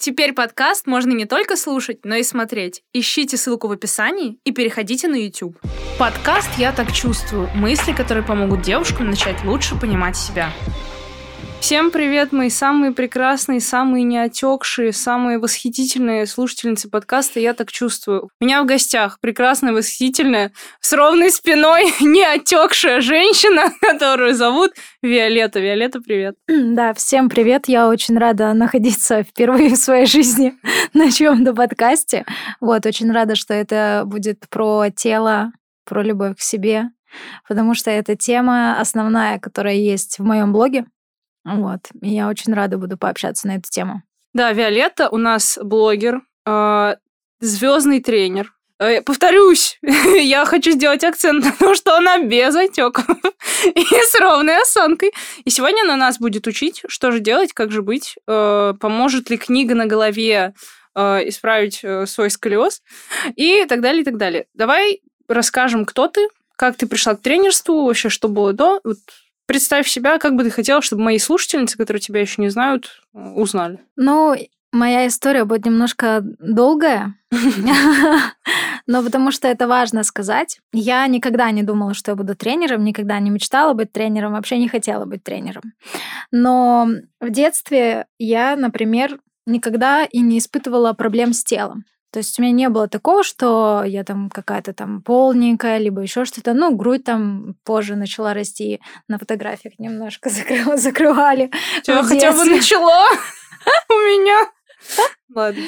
Теперь подкаст можно не только слушать, но и смотреть. Ищите ссылку в описании и переходите на YouTube. Подкаст «Я так чувствую» — мысли, которые помогут девушкам начать лучше понимать себя. Всем привет, мои самые прекрасные, самые неотекшие, самые восхитительные слушательницы подкаста «Я так чувствую». У меня в гостях прекрасная, восхитительная, с ровной спиной неотекшая женщина, которую зовут Виолетта. Виолетта, привет. Да, всем привет. Я очень рада находиться впервые в своей жизни на чем-то подкасте. Вот, очень рада, что это будет про тело, про любовь к себе, потому что эта тема основная, которая есть в моем блоге. Вот. И я очень рада буду пообщаться на эту тему. Да, Виолетта у нас блогер, а, звездный тренер. Э, повторюсь, я хочу сделать акцент на том, что она без отеков и с ровной осанкой. И сегодня она нас будет учить, что же делать, как же быть, э, поможет ли книга на голове э, исправить свой сколиоз и так далее, и так далее. Давай расскажем, кто ты, как ты пришла к тренерству, вообще, что было до. Вот Представь себя, как бы ты хотела, чтобы мои слушательницы, которые тебя еще не знают, узнали. Ну, моя история будет немножко долгая, но потому что это важно сказать. Я никогда не думала, что я буду тренером, никогда не мечтала быть тренером, вообще не хотела быть тренером. Но в детстве я, например, никогда и не испытывала проблем с телом. То есть у меня не было такого, что я там какая-то там полненькая, либо еще что-то. Ну, грудь там позже начала расти. На фотографиях немножко закрыла, закрывали. Что, хотя бы начала у меня. Ладно.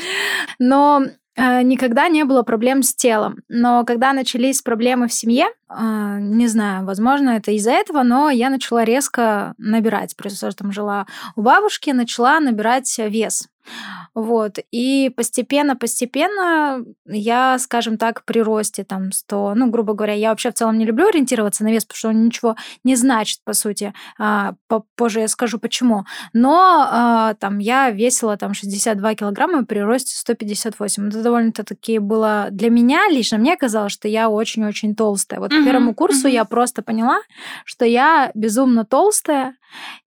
Но э, никогда не было проблем с телом. Но когда начались проблемы в семье, э, не знаю, возможно, это из-за этого, но я начала резко набирать. Просто там жила у бабушки, начала набирать вес. Вот. И постепенно-постепенно я, скажем так, при росте там 100, ну, грубо говоря, я вообще в целом не люблю ориентироваться на вес, потому что он ничего не значит, по сути. А, позже я скажу, почему. Но а, там я весила там 62 килограмма при росте 158. Это довольно-таки было для меня лично, мне казалось, что я очень-очень толстая. Вот uh-huh, к первому курсу uh-huh. я просто поняла, что я безумно толстая,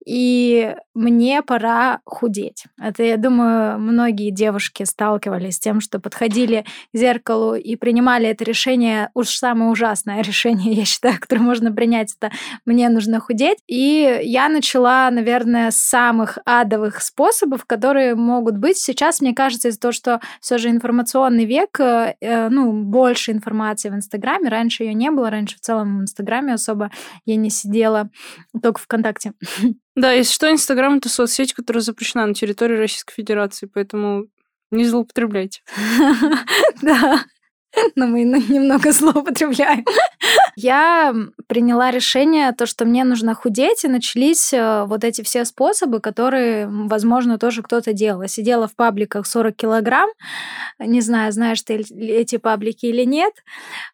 и мне пора худеть. Это, я думаю, многие девушки сталкивались с тем, что подходили к зеркалу и принимали это решение, уж самое ужасное решение, я считаю, которое можно принять, это «мне нужно худеть». И я начала, наверное, с самых адовых способов, которые могут быть. Сейчас, мне кажется, из-за того, что все же информационный век, э, э, ну, больше информации в Инстаграме, раньше ее не было, раньше в целом в Инстаграме особо я не сидела, только ВКонтакте. Да, если что, Инстаграм — это соцсеть, которая запрещена на территории Российской Федерации, поэтому не злоупотребляйте. Да. но мы немного злоупотребляем. Я приняла решение, то, что мне нужно худеть, и начались э, вот эти все способы, которые, возможно, тоже кто-то делал. Я сидела в пабликах 40 килограмм, не знаю, знаешь ты эти паблики или нет.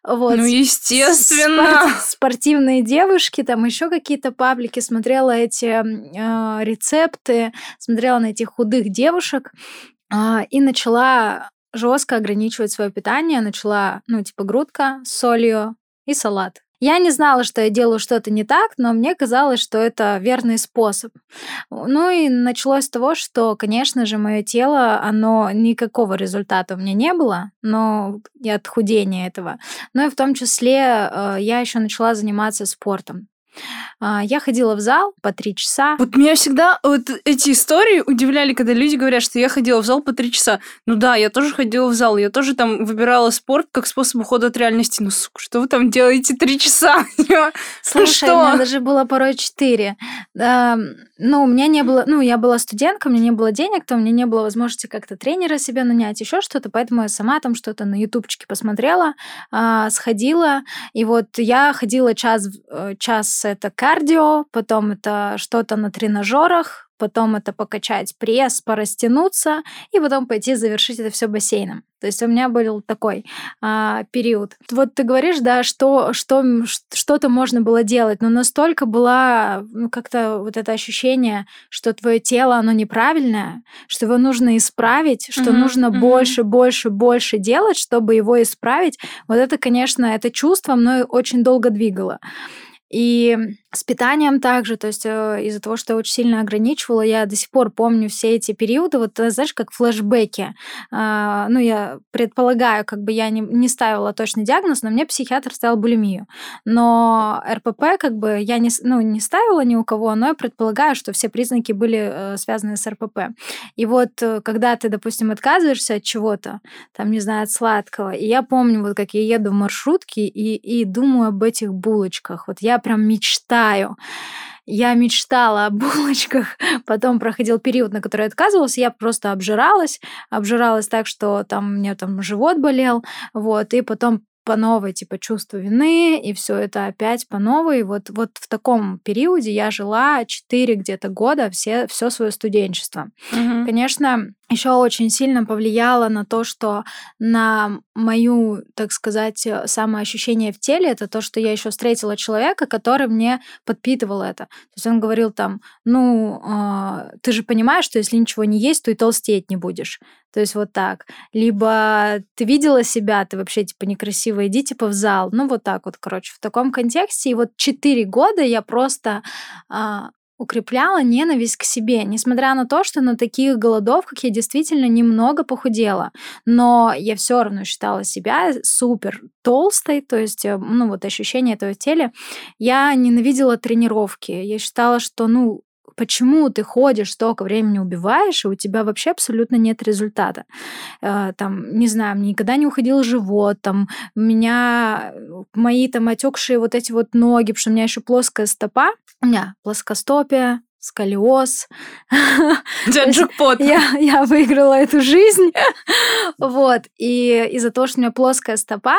Вот. Ну, естественно. Спорт, спортивные девушки, там еще какие-то паблики, смотрела эти э, рецепты, смотрела на этих худых девушек э, и начала жестко ограничивать свое питание, начала, ну, типа, грудка с солью и салат. Я не знала, что я делаю что-то не так, но мне казалось, что это верный способ. Ну и началось с того, что, конечно же, мое тело, оно никакого результата у меня не было, но и от худения этого. Но и в том числе э, я еще начала заниматься спортом. А, я ходила в зал по три часа. Вот меня всегда вот эти истории удивляли, когда люди говорят, что я ходила в зал по три часа. Ну да, я тоже ходила в зал, я тоже там выбирала спорт как способ ухода от реальности. Ну, сука, что вы там делаете три часа? Слушай, что? у меня даже было порой четыре. Ну, у меня не было, ну, я была студентка, у меня не было денег, то у меня не было возможности как-то тренера себе нанять, еще что-то, поэтому я сама там что-то на ютубчике посмотрела, а, сходила, и вот я ходила час, э, час это кардио, потом это что-то на тренажерах, потом это покачать пресс, порастянуться, и потом пойти завершить это все бассейном. То есть у меня был такой а, период. Вот ты говоришь, да, что, что что-то можно было делать, но настолько было ну, как-то вот это ощущение, что твое тело, оно неправильное, что его нужно исправить, что mm-hmm, нужно mm-hmm. больше, больше, больше делать, чтобы его исправить. Вот это, конечно, это чувство мной очень долго двигало. И с питанием также, то есть э, из-за того, что я очень сильно ограничивала, я до сих пор помню все эти периоды, вот э, знаешь, как флешбеки. Э, ну, я предполагаю, как бы я не, не ставила точный диагноз, но мне психиатр ставил булимию. Но РПП как бы я не, ну, не ставила ни у кого, но я предполагаю, что все признаки были э, связаны с РПП. И вот э, когда ты, допустим, отказываешься от чего-то, там, не знаю, от сладкого, и я помню, вот как я еду в маршрутке и, и думаю об этих булочках. Вот я прям мечтаю мечтаю. Я мечтала о булочках, потом проходил период, на который отказывалась, я просто обжиралась, обжиралась так, что там у меня там живот болел, вот, и потом по новой, типа, чувство вины, и все это опять по новой. Вот, вот в таком периоде я жила 4 где-то года, все, все свое студенчество. Угу. Конечно, еще очень сильно повлияло на то, что на мою, так сказать, самоощущение в теле, это то, что я еще встретила человека, который мне подпитывал это. То есть он говорил там, ну, э, ты же понимаешь, что если ничего не есть, то и толстеть не будешь. То есть вот так. Либо ты видела себя, ты вообще типа некрасивая, иди типа в зал. Ну вот так вот, короче, в таком контексте. И вот четыре года я просто а, укрепляла ненависть к себе, несмотря на то, что на таких голодовках я действительно немного похудела, но я все равно считала себя супер толстой, то есть, э, ну вот ощущение этого в теле. Я ненавидела тренировки, я считала, что, ну, почему ты ходишь, столько времени убиваешь, и у тебя вообще абсолютно нет результата. Э, там, не знаю, мне никогда не уходил живот, там, у меня мои там отекшие вот эти вот ноги, потому что у меня еще плоская стопа, у меня плоскостопие, сколиоз. Джекпот. Я, я выиграла эту жизнь. вот. И из-за того, что у меня плоская стопа,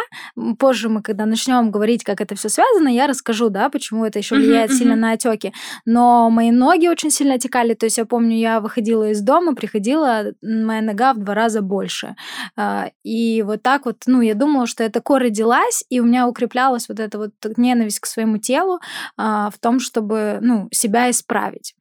позже мы, когда начнем говорить, как это все связано, я расскажу, да, почему это еще влияет uh-huh, сильно uh-huh. на отеки. Но мои ноги очень сильно отекали. То есть я помню, я выходила из дома, приходила, моя нога в два раза больше. А, и вот так вот, ну, я думала, что я такой родилась, и у меня укреплялась вот эта вот ненависть к своему телу а, в том, чтобы, ну, себя исправить.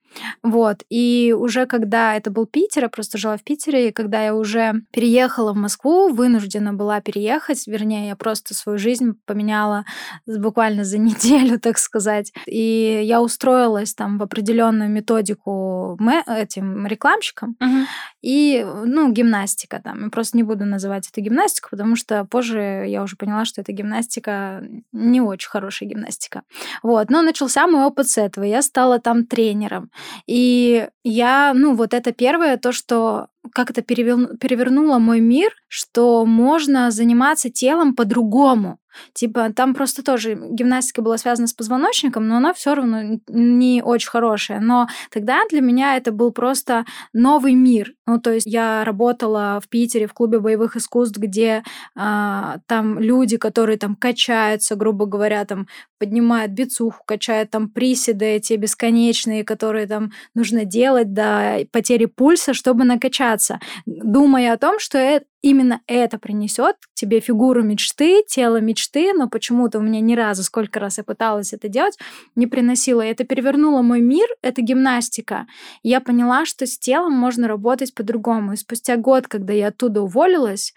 Вот. И уже когда это был Питер, я просто жила в Питере, и когда я уже переехала в Москву, вынуждена была переехать, вернее, я просто свою жизнь поменяла буквально за неделю, так сказать. И я устроилась там в определенную методику этим рекламщикам. Uh-huh. И, ну, гимнастика там. Я просто не буду называть это гимнастику, потому что позже я уже поняла, что эта гимнастика не очень хорошая гимнастика. Вот. Но начался мой опыт с этого. Я стала там тренером. И я, ну, вот это первое, то, что как это перевернуло мой мир, что можно заниматься телом по-другому. Типа, там просто тоже гимнастика была связана с позвоночником, но она все равно не очень хорошая. Но тогда для меня это был просто новый мир. Ну, то есть я работала в Питере в клубе боевых искусств, где а, там люди, которые там качаются, грубо говоря, там поднимают бицуху, качают там приседы эти бесконечные, которые там нужно делать до потери пульса, чтобы накачаться, думая о том, что это, именно это принесет тебе фигуру мечты, тело мечты, но почему-то у меня ни разу, сколько раз я пыталась это делать, не приносило. И это перевернуло мой мир, это гимнастика. Я поняла, что с телом можно работать по-другому. И спустя год, когда я оттуда уволилась,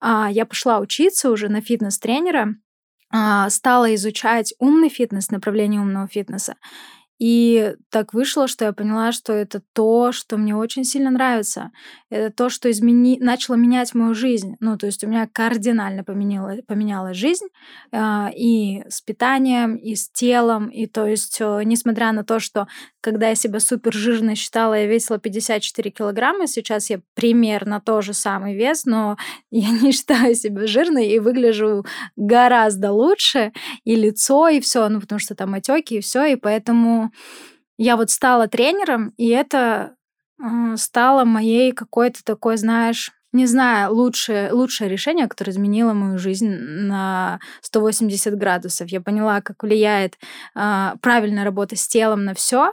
а, я пошла учиться уже на фитнес-тренера, а, стала изучать умный фитнес, направление умного фитнеса. И так вышло, что я поняла, что это то, что мне очень сильно нравится. Это то, что измени... начало менять мою жизнь. Ну, то есть у меня кардинально поменяла... поменялась жизнь э, и с питанием, и с телом. И то есть, э, несмотря на то, что когда я себя супер жирной считала, я весила 54 килограмма, сейчас я примерно тот же самый вес, но я не считаю себя жирной и выгляжу гораздо лучше. И лицо, и все, ну, потому что там отеки, и все. И поэтому я вот стала тренером, и это э, стало моей какой-то такой, знаешь, не знаю, лучшее, лучшее решение, которое изменило мою жизнь на 180 градусов. Я поняла, как влияет э, правильная работа с телом на все,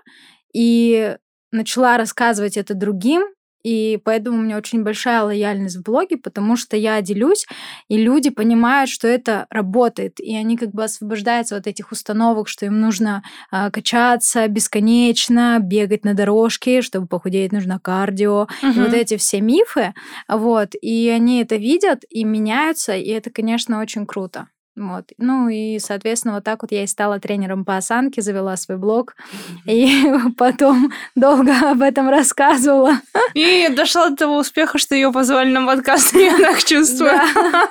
и начала рассказывать это другим, и поэтому у меня очень большая лояльность в блоге, потому что я делюсь, и люди понимают, что это работает, и они как бы освобождаются от этих установок, что им нужно э, качаться бесконечно, бегать на дорожке, чтобы похудеть нужно кардио, угу. и вот эти все мифы, вот, и они это видят и меняются, и это, конечно, очень круто. Вот. Ну и, соответственно, вот так вот я и стала тренером по осанке, завела свой блог, и потом долго об этом рассказывала. И дошла до того успеха, что ее позвали на подкаст, я так чувствую.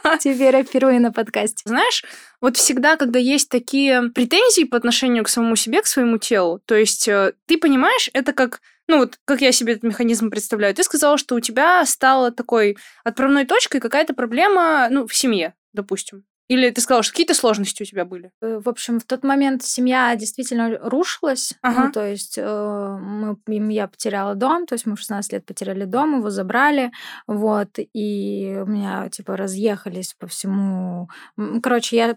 Да. Теперь я впервые на подкасте. Знаешь, вот всегда, когда есть такие претензии по отношению к самому себе, к своему телу, то есть э, ты понимаешь, это как ну вот как я себе этот механизм представляю, ты сказала, что у тебя стала такой отправной точкой какая-то проблема, ну, в семье, допустим. Или ты сказала, что какие-то сложности у тебя были? Э, в общем, в тот момент семья действительно рушилась. Ага. Ну, то есть э, мы, я потеряла дом, то есть мы в 16 лет потеряли дом, его забрали, вот, и у меня, типа, разъехались по всему... Короче, я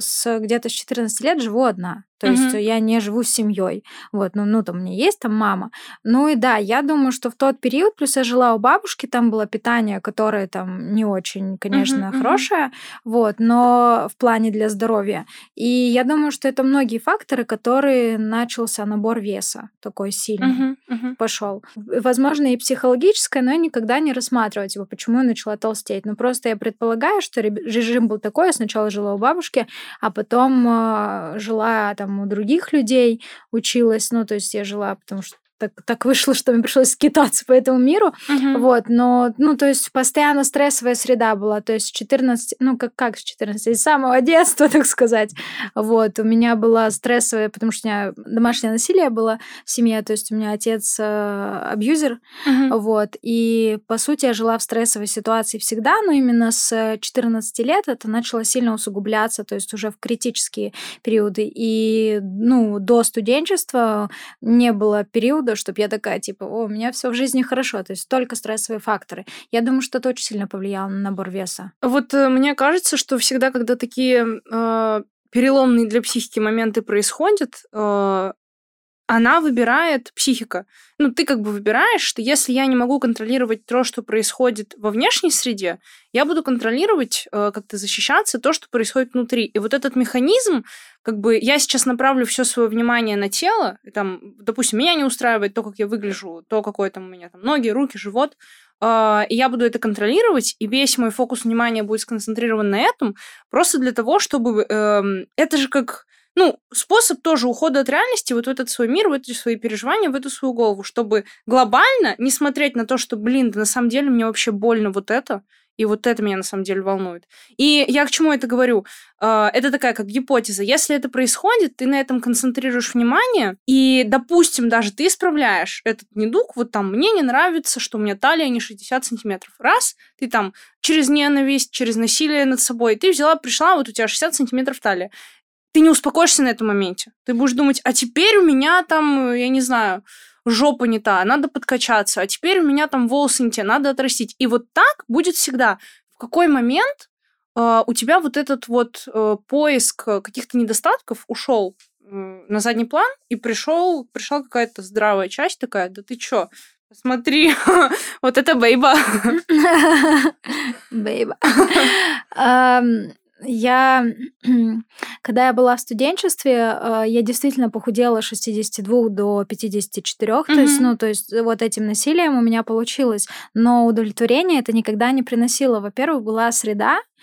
с, где-то с 14 лет живу одна. То угу. есть я не живу с семьей. Вот, ну, ну, там у меня есть там мама. Ну и да, я думаю, что в тот период, плюс я жила у бабушки, там было питание, которое там не очень, конечно, угу, хорошее, вот, но в плане для здоровья. И я думаю, что это многие факторы, которые начался набор веса такой сильный угу, угу. пошел. Возможно, и психологическое, но я никогда не рассматривала, типа, почему я начала толстеть. Ну, просто я предполагаю, что режим был такой, я сначала жила у бабушки, а потом э, жила там там у других людей училась, ну, то есть я жила, потому что так, так вышло, что мне пришлось скитаться по этому миру. Uh-huh. Вот, но, ну, то есть постоянно стрессовая среда была. То есть 14, ну, как, как с 14, с самого детства, так сказать. Вот, у меня была стрессовая, потому что у меня домашнее насилие было в семье, то есть у меня отец э, абьюзер, uh-huh. вот, и, по сути, я жила в стрессовой ситуации всегда, но именно с 14 лет это начало сильно усугубляться, то есть уже в критические периоды. И, ну, до студенчества не было периода, года, чтобы я такая, типа, о, у меня все в жизни хорошо, то есть только стрессовые факторы. Я думаю, что это очень сильно повлияло на набор веса. Вот э, мне кажется, что всегда, когда такие э, переломные для психики моменты происходят, э, она выбирает психика. Ну, ты как бы выбираешь, что если я не могу контролировать то, что происходит во внешней среде, я буду контролировать, э, как-то защищаться, то, что происходит внутри. И вот этот механизм, как бы я сейчас направлю все свое внимание на тело, и там, допустим, меня не устраивает то, как я выгляжу, то, какой там у меня там ноги, руки, живот, э, и я буду это контролировать, и весь мой фокус внимания будет сконцентрирован на этом, просто для того, чтобы... Э, это же как ну, способ тоже ухода от реальности вот в этот свой мир, в эти свои переживания, в эту свою голову, чтобы глобально не смотреть на то, что, блин, да на самом деле мне вообще больно вот это, и вот это меня на самом деле волнует. И я к чему это говорю? А, это такая как гипотеза. Если это происходит, ты на этом концентрируешь внимание, и, допустим, даже ты исправляешь этот недуг, вот там, мне не нравится, что у меня талия не 60 сантиметров. Раз, ты там через ненависть, через насилие над собой, ты взяла, пришла, вот у тебя 60 сантиметров талия ты не успокоишься на этом моменте. Ты будешь думать, а теперь у меня там, я не знаю, жопа не та, надо подкачаться, а теперь у меня там волосы не те, надо отрастить. И вот так будет всегда. В какой момент э, у тебя вот этот вот э, поиск каких-то недостатков ушел э, на задний план и пришел, пришла какая-то здравая часть такая, да ты чё, Смотри, вот это бейба. Бейба. Я, когда я была в студенчестве, э, я действительно похудела с 62 до 54, mm-hmm. то есть, ну, то есть вот этим насилием у меня получилось, но удовлетворение это никогда не приносило. Во-первых, была среда, э,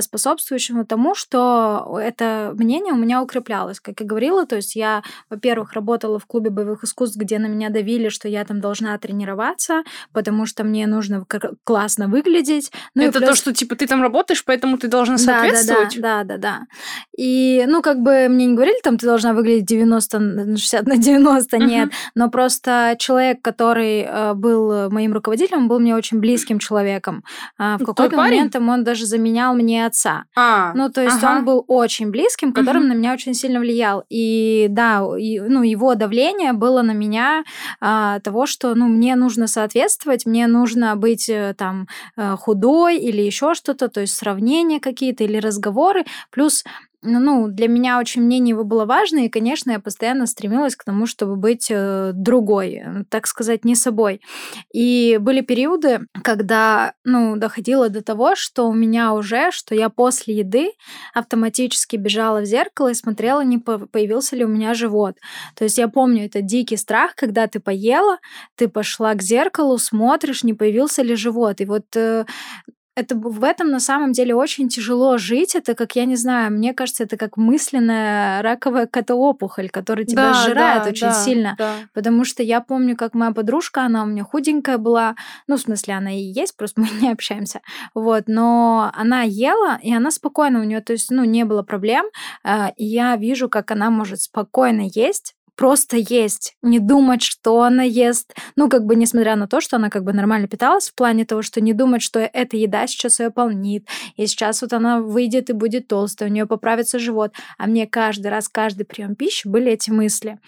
способствующему тому, что это мнение у меня укреплялось. Как я говорила, то есть я, во-первых, работала в клубе боевых искусств, где на меня давили, что я там должна тренироваться, потому что мне нужно классно выглядеть. Ну, это плюс... то, что типа ты там работаешь, поэтому ты должна соответствовать? Да, да, да, да. И, ну, как бы мне не говорили, там, ты должна выглядеть 90, 60 на 90, uh-huh. нет. Но просто человек, который э, был моим руководителем, был мне очень близким человеком. А в какой-то момент он даже за меня заменял мне отца. А, ну, то есть ага. он был очень близким, которым угу. на меня очень сильно влиял. И да, и, ну, его давление было на меня а, того, что, ну, мне нужно соответствовать, мне нужно быть э, там э, худой или еще что-то, то есть сравнения какие-то или разговоры. Плюс ну, для меня очень мнение его было важно, и, конечно, я постоянно стремилась к тому, чтобы быть э, другой, э, так сказать, не собой. И были периоды, когда, ну, доходило до того, что у меня уже, что я после еды автоматически бежала в зеркало и смотрела, не появился ли у меня живот. То есть я помню это дикий страх, когда ты поела, ты пошла к зеркалу, смотришь, не появился ли живот. И вот э, это в этом на самом деле очень тяжело жить. Это как, я не знаю, мне кажется, это как мысленная раковая котоопухоль, которая тебя Да, сжирает да, очень да, сильно. да. Потому что я помню, как моя подружка, она у меня худенькая была, ну, в смысле, она и есть, просто мы не общаемся, вот, но она ела, и она спокойно, у нее, то есть, ну, не было проблем, а, и я вижу, как она может спокойно есть, просто есть, не думать, что она ест. Ну, как бы, несмотря на то, что она как бы нормально питалась, в плане того, что не думать, что эта еда сейчас ее полнит, и сейчас вот она выйдет и будет толстая, у нее поправится живот. А мне каждый раз, каждый прием пищи были эти мысли.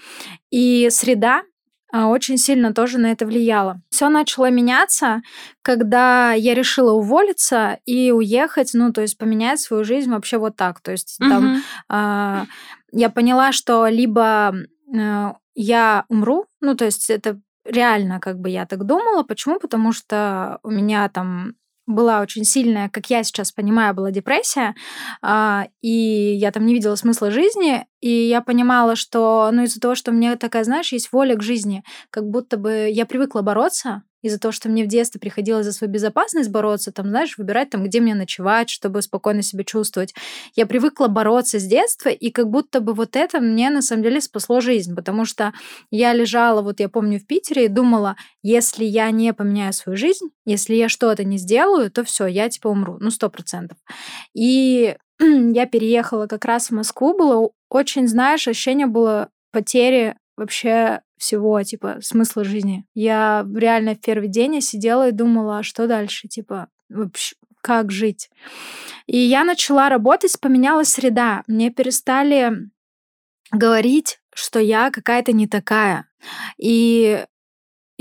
И среда а, очень сильно тоже на это влияла. Все начало меняться, когда я решила уволиться и уехать, ну, то есть поменять свою жизнь вообще вот так. То есть там Мгм. а, я поняла, что либо э, я умру, ну, то есть это реально как бы я так думала. Почему? Потому что у меня там была очень сильная, как я сейчас понимаю, была депрессия, а, и я там не видела смысла жизни, и я понимала, что, ну, из-за того, что у меня такая, знаешь, есть воля к жизни, как будто бы я привыкла бороться, из-за того, что мне в детстве приходилось за свою безопасность бороться, там, знаешь, выбирать, там, где мне ночевать, чтобы спокойно себя чувствовать. Я привыкла бороться с детства, и как будто бы вот это мне на самом деле спасло жизнь, потому что я лежала, вот я помню, в Питере и думала, если я не поменяю свою жизнь, если я что-то не сделаю, то все, я типа умру, ну, сто процентов. И я переехала как раз в Москву, было очень, знаешь, ощущение было потери вообще всего, типа, смысла жизни. Я реально в первый день я сидела и думала, а что дальше, типа, вообще, как жить. И я начала работать, поменялась среда. Мне перестали говорить, что я какая-то не такая. И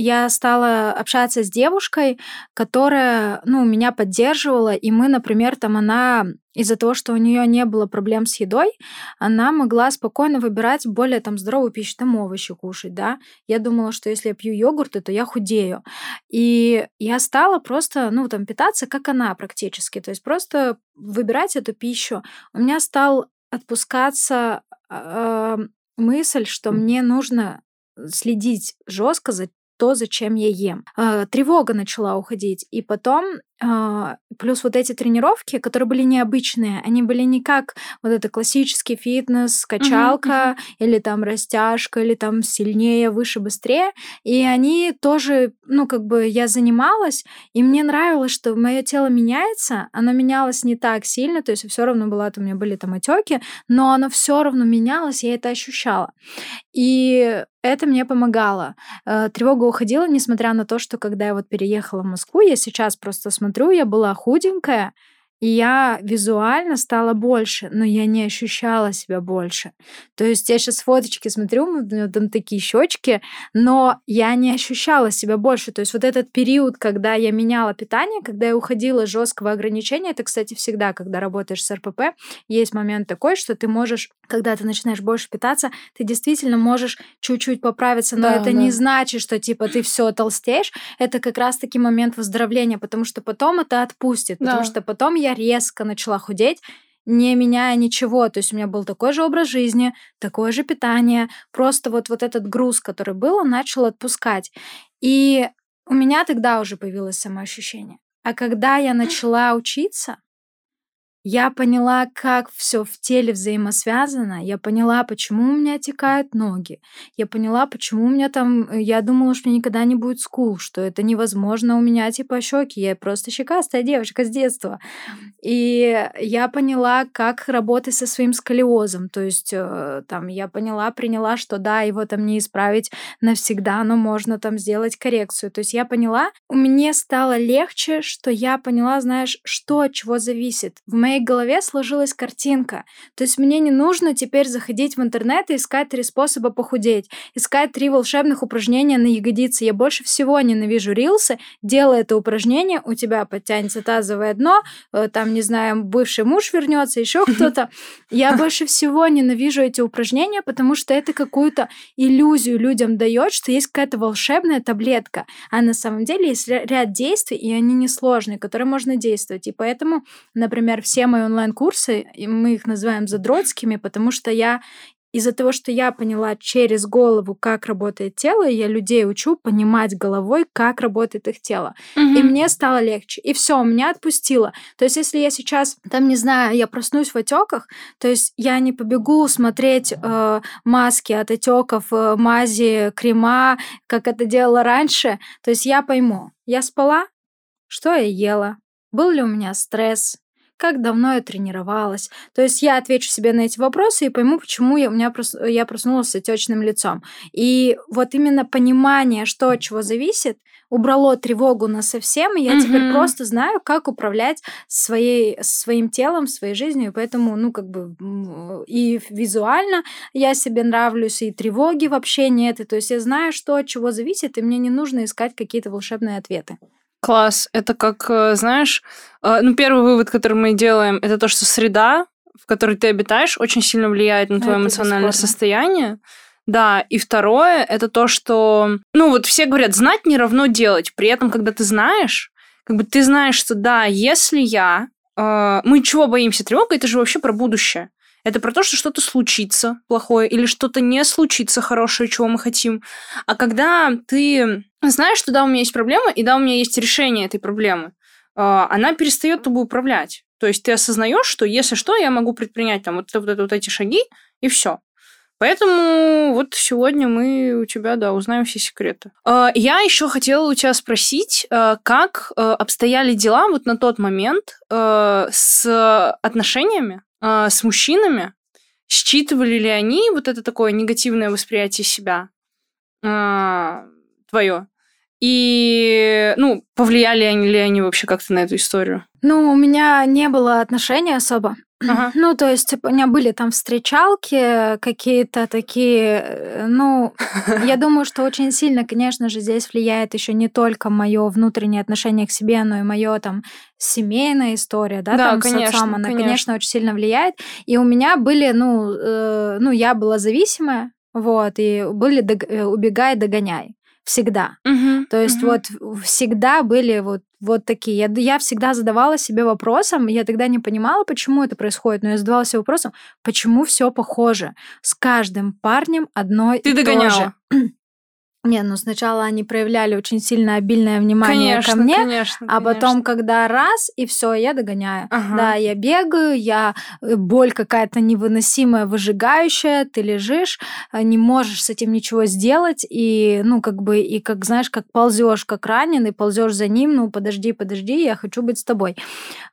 я стала общаться с девушкой, которая, ну, меня поддерживала, и мы, например, там она из-за того, что у нее не было проблем с едой, она могла спокойно выбирать более там здоровую пищу, там овощи кушать, да. Я думала, что если я пью йогурты, то я худею. И я стала просто, ну, там, питаться, как она практически, то есть просто выбирать эту пищу. У меня стал отпускаться э, мысль, что мне нужно следить жестко за то, зачем я ем. А, тревога начала уходить. И потом, а, плюс вот эти тренировки, которые были необычные, они были не как вот это классический фитнес, качалка, или там растяжка, или там сильнее, выше, быстрее. И они тоже, ну, как бы я занималась, и мне нравилось, что мое тело меняется, оно менялось не так сильно, то есть все равно была, у меня были там отеки, но оно все равно менялось, я это ощущала. И это мне помогало. Э, Тревога уходила, несмотря на то, что когда я вот переехала в Москву, я сейчас просто смотрю, я была худенькая, и я визуально стала больше, но я не ощущала себя больше. То есть я сейчас фоточки смотрю, у меня там такие щечки, но я не ощущала себя больше. То есть вот этот период, когда я меняла питание, когда я уходила из жесткого ограничения, это, кстати, всегда, когда работаешь с РПП, есть момент такой, что ты можешь, когда ты начинаешь больше питаться, ты действительно можешь чуть-чуть поправиться, но Да, это да. не значит, что типа ты все толстеешь. Это как раз-таки момент выздоровления, потому что потом это отпустит, потому Да. что потом я резко начала худеть, не меняя ничего. То есть у меня был такой же образ жизни, такое же питание. Просто вот, вот этот груз, который был, он начал отпускать. И у меня тогда уже появилось самоощущение. А когда я начала учиться, я поняла, как все в теле взаимосвязано. Я поняла, почему у меня отекают ноги. Я поняла, почему у меня там... э, Я думала, что никогда не будет скул, что это невозможно у меня типа щеки. Я просто щекастая девочка с детства. И я поняла, как работать со своим сколиозом. То есть э, там я поняла, приняла, что да, его там не исправить навсегда, но можно там сделать коррекцию. То есть я поняла, меня стало легче, что я поняла, знаешь, что от чего зависит. В моей голове сложилась картинка. То есть мне не нужно теперь заходить в интернет и искать три способа похудеть, искать три волшебных упражнения на ягодицы. Я больше всего ненавижу рилсы. Делай это упражнение, у тебя подтянется тазовое дно, э, там, не знаю, бывший муж вернется, еще кто-то. Я больше всего ненавижу эти упражнения, потому что это какую-то иллюзию людям дает, что есть какая-то волшебная таблетка. А на самом деле есть ря- ряд действий, и они несложные, которые можно действовать. И поэтому, например, все мои онлайн-курсы, и мы их называем задротскими, потому что я из-за того, что я поняла через голову, как работает тело, я людей учу понимать головой, как работает их тело. Mm-hmm. И мне стало легче. И все, меня отпустило. То есть, если я сейчас, там, не знаю, я проснусь в отеках, то есть я не побегу смотреть э, маски от отеков, э, мази, крема, как это делала раньше. То есть я пойму, я спала, что я ела, был ли у меня стресс, как давно я тренировалась. То есть я отвечу себе на эти вопросы и пойму, почему я, у меня прос, я проснулась с отечным лицом. И вот именно понимание, что от чего зависит, убрало тревогу на совсем, и я mm-hmm. теперь просто знаю, как управлять своей, своим телом, своей жизнью, и поэтому, ну, как бы, и визуально я себе нравлюсь, и тревоги вообще нет, и то есть я знаю, что от чего зависит, и мне не нужно искать какие-то волшебные ответы. Класс. Это как, э, знаешь, э, ну, первый вывод, который мы делаем, это то, что среда, в которой ты обитаешь, очень сильно влияет на твое это эмоциональное бесспорно. состояние. Да, и второе, это то, что, ну, вот все говорят, знать не равно делать. При этом, когда ты знаешь, как бы ты знаешь, что да, если я... Э, мы чего боимся? Тревога это же вообще про будущее. Это про то, что что-то случится плохое или что-то не случится хорошее, чего мы хотим. А когда ты знаешь, что да, у меня есть проблема, и да, у меня есть решение этой проблемы, а, она перестает тобой управлять. То есть ты осознаешь, что если что, я могу предпринять там вот, вот, вот, вот эти шаги, и все. Поэтому вот сегодня мы у тебя, да, узнаем все секреты. А, я еще хотела у тебя спросить, а, как обстояли дела вот на тот момент с отношениями э, с мужчинами, считывали ли они вот это такое негативное восприятие себя э, твое? И, ну, повлияли они ли они вообще как-то на эту историю? Ну, у меня не было отношений особо. Ага. Ну, то есть типа, у меня были там встречалки какие-то такие, э, ну, я думаю, что очень сильно, конечно же, здесь влияет еще не только мое внутреннее отношение к себе, но и мое там семейная история, да, да там конечно, с отцом, она, конечно. конечно, очень сильно влияет. И у меня были, ну, э, ну, я была зависимая, вот, и были дог- э, убегай, догоняй всегда. Угу, То есть угу. вот всегда были вот вот такие. Я, я всегда задавала себе вопросом, я тогда не понимала, почему это происходит, но я задавала себе вопросом, почему все похоже. С каждым парнем одно Ты и догоняла. то же. Не, ну сначала они проявляли очень сильно обильное внимание конечно, ко мне, конечно, а потом, когда раз и все, я догоняю. Ага. Да, я бегаю, я э, боль какая-то невыносимая, выжигающая, ты лежишь, э, не можешь с этим ничего сделать, и ну как бы и как знаешь, как ползешь, как раненый, ползешь за ним, ну подожди, подожди, я хочу быть с тобой,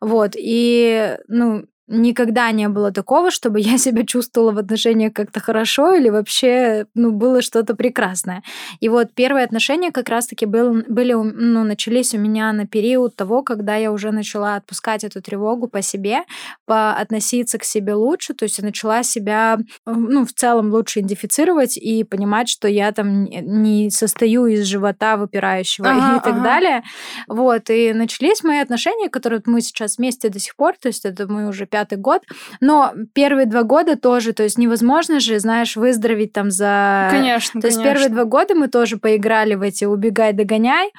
вот и ну никогда не было такого, чтобы я себя чувствовала в отношениях как-то хорошо или вообще, ну, было что-то прекрасное. И вот первые отношения как раз-таки был, были, ну, начались у меня на период того, когда я уже начала отпускать эту тревогу по себе, по относиться к себе лучше, то есть я начала себя, ну, в целом лучше идентифицировать и понимать, что я там не состою из живота выпирающего ага, и так ага. далее. Вот, и начались мои отношения, которые мы сейчас вместе до сих пор, то есть это мы уже пятый год. Но первые два года тоже, то есть невозможно же, знаешь, выздороветь там за... Конечно, То конечно. есть первые два года мы тоже поиграли в эти «убегай, догоняй»,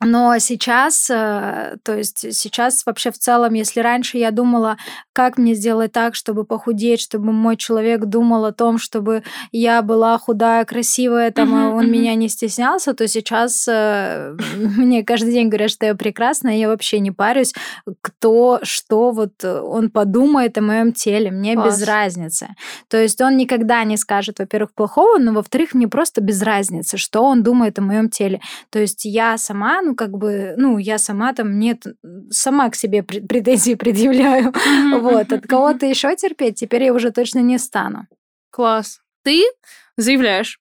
но сейчас, э, то есть сейчас вообще в целом, если раньше я думала, как мне сделать так, чтобы похудеть, чтобы мой человек думал о том, чтобы я была худая, красивая, там, uh-huh, он uh-huh. меня не стеснялся, то сейчас э, мне каждый день говорят, что я прекрасна, и я вообще не парюсь, кто, что вот он подумает о моем теле, мне Класс. без разницы. То есть он никогда не скажет, во-первых, плохого, но во-вторых, мне просто без разницы, что он думает о моем теле. То есть я сама ну, как бы, ну, я сама там нет, сама к себе претензии предъявляю. Вот, от кого-то еще терпеть теперь я уже точно не стану. Класс. Ты заявляешь,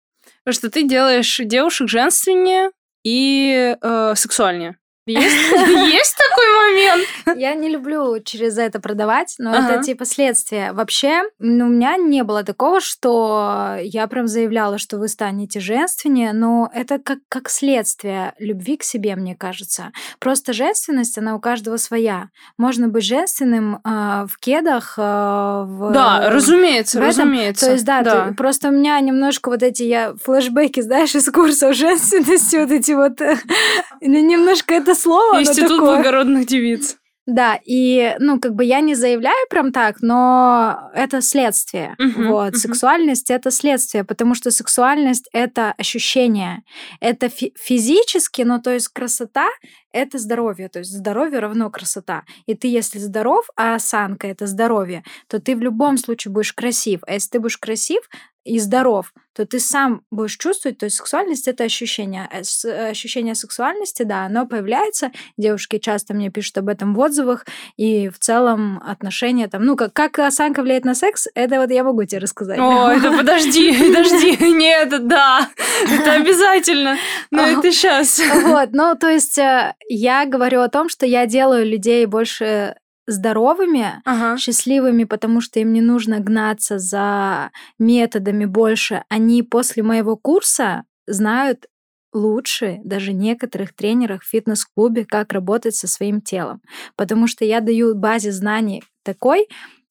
что ты делаешь девушек женственнее и э, сексуальнее. Есть, такой момент? Я не люблю через это продавать, но это типа следствие. Вообще, ну, у меня не было такого, что я прям заявляла, что вы станете женственнее, но это как, как следствие любви к себе, мне кажется. Просто женственность, она у каждого своя. Можно быть женственным э, в кедах, э, в... Да, разумеется, в этом. разумеется. То есть, да, да. Ты, просто у меня немножко вот эти, я флешбеки, знаешь, из курсов женственности, вот эти вот... Немножко это слово. Институт благородных девиц. Да, и, ну, как бы я не заявляю прям так, но это следствие. Мгм, вот, мгм. сексуальность это следствие, потому что сексуальность это ощущение. Это фи- физически, ну, то есть красота это здоровье, то есть здоровье равно красота. И ты, если здоров, а осанка это здоровье, то ты в любом случае будешь красив. А если ты будешь красив и здоров, то ты сам будешь чувствовать, то есть сексуальность это ощущение. А Ощущение сексуальности, да, оно появляется. Девушки часто мне пишут об этом в отзывах, и в целом отношения там, ну, как, как осанка влияет на секс, это вот я могу тебе рассказать. О, это подожди, подожди. Нет, да. Это обязательно. Но это сейчас. Вот, ну, то есть э, я говорю о том, что я делаю людей больше здоровыми, Ага. счастливыми, потому что им не нужно гнаться за методами больше. Они после моего курса знают лучше даже некоторых тренеров в фитнес-клубе, как работать со своим телом. Потому что я даю базе знаний такой,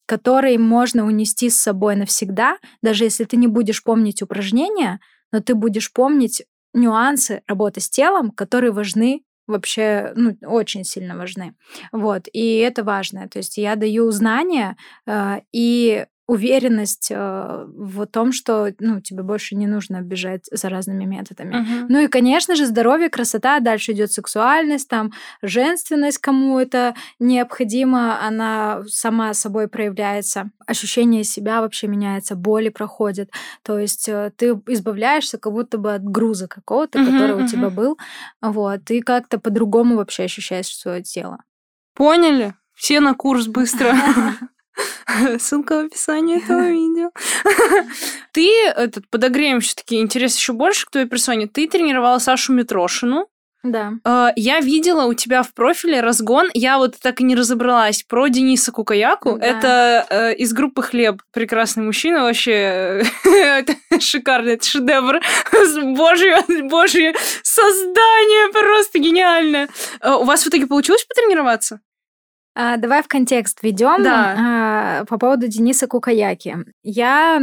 который можно унести с собой навсегда, даже если ты не будешь помнить упражнения, но ты будешь помнить нюансы работы с телом, которые важны вообще, ну, очень сильно важны. Вот, и это важно. То есть я даю знания э, и уверенность э, в том, что, ну, тебе больше не нужно бежать за разными методами. Мгм. Ну и, конечно же, здоровье, красота, дальше идет сексуальность, там женственность, кому это необходимо, она сама собой проявляется, ощущение себя вообще меняется, боли проходят, то есть э, ты избавляешься как будто бы от груза какого-то, Мгм, который у тебя был, вот, и как-то по-другому вообще ощущаешь свое тело. Поняли? Все на курс быстро. Ссылка в описании этого видео. Ты этот подогреем все-таки интерес еще больше к твоей персоне. Ты тренировала Сашу Митрошину. Да. Э, Я видела у тебя в профиле разгон. Я вот так и не разобралась про Дениса Кукаяку. Да. Это э, из группы Хлеб. Прекрасный мужчина вообще. Это шикарно, это шедевр. Божье, божье создание просто гениальное. Э, У вас в итоге получилось потренироваться? А, давай в контекст ведем Да. по поводу Дениса Кукаяки. Я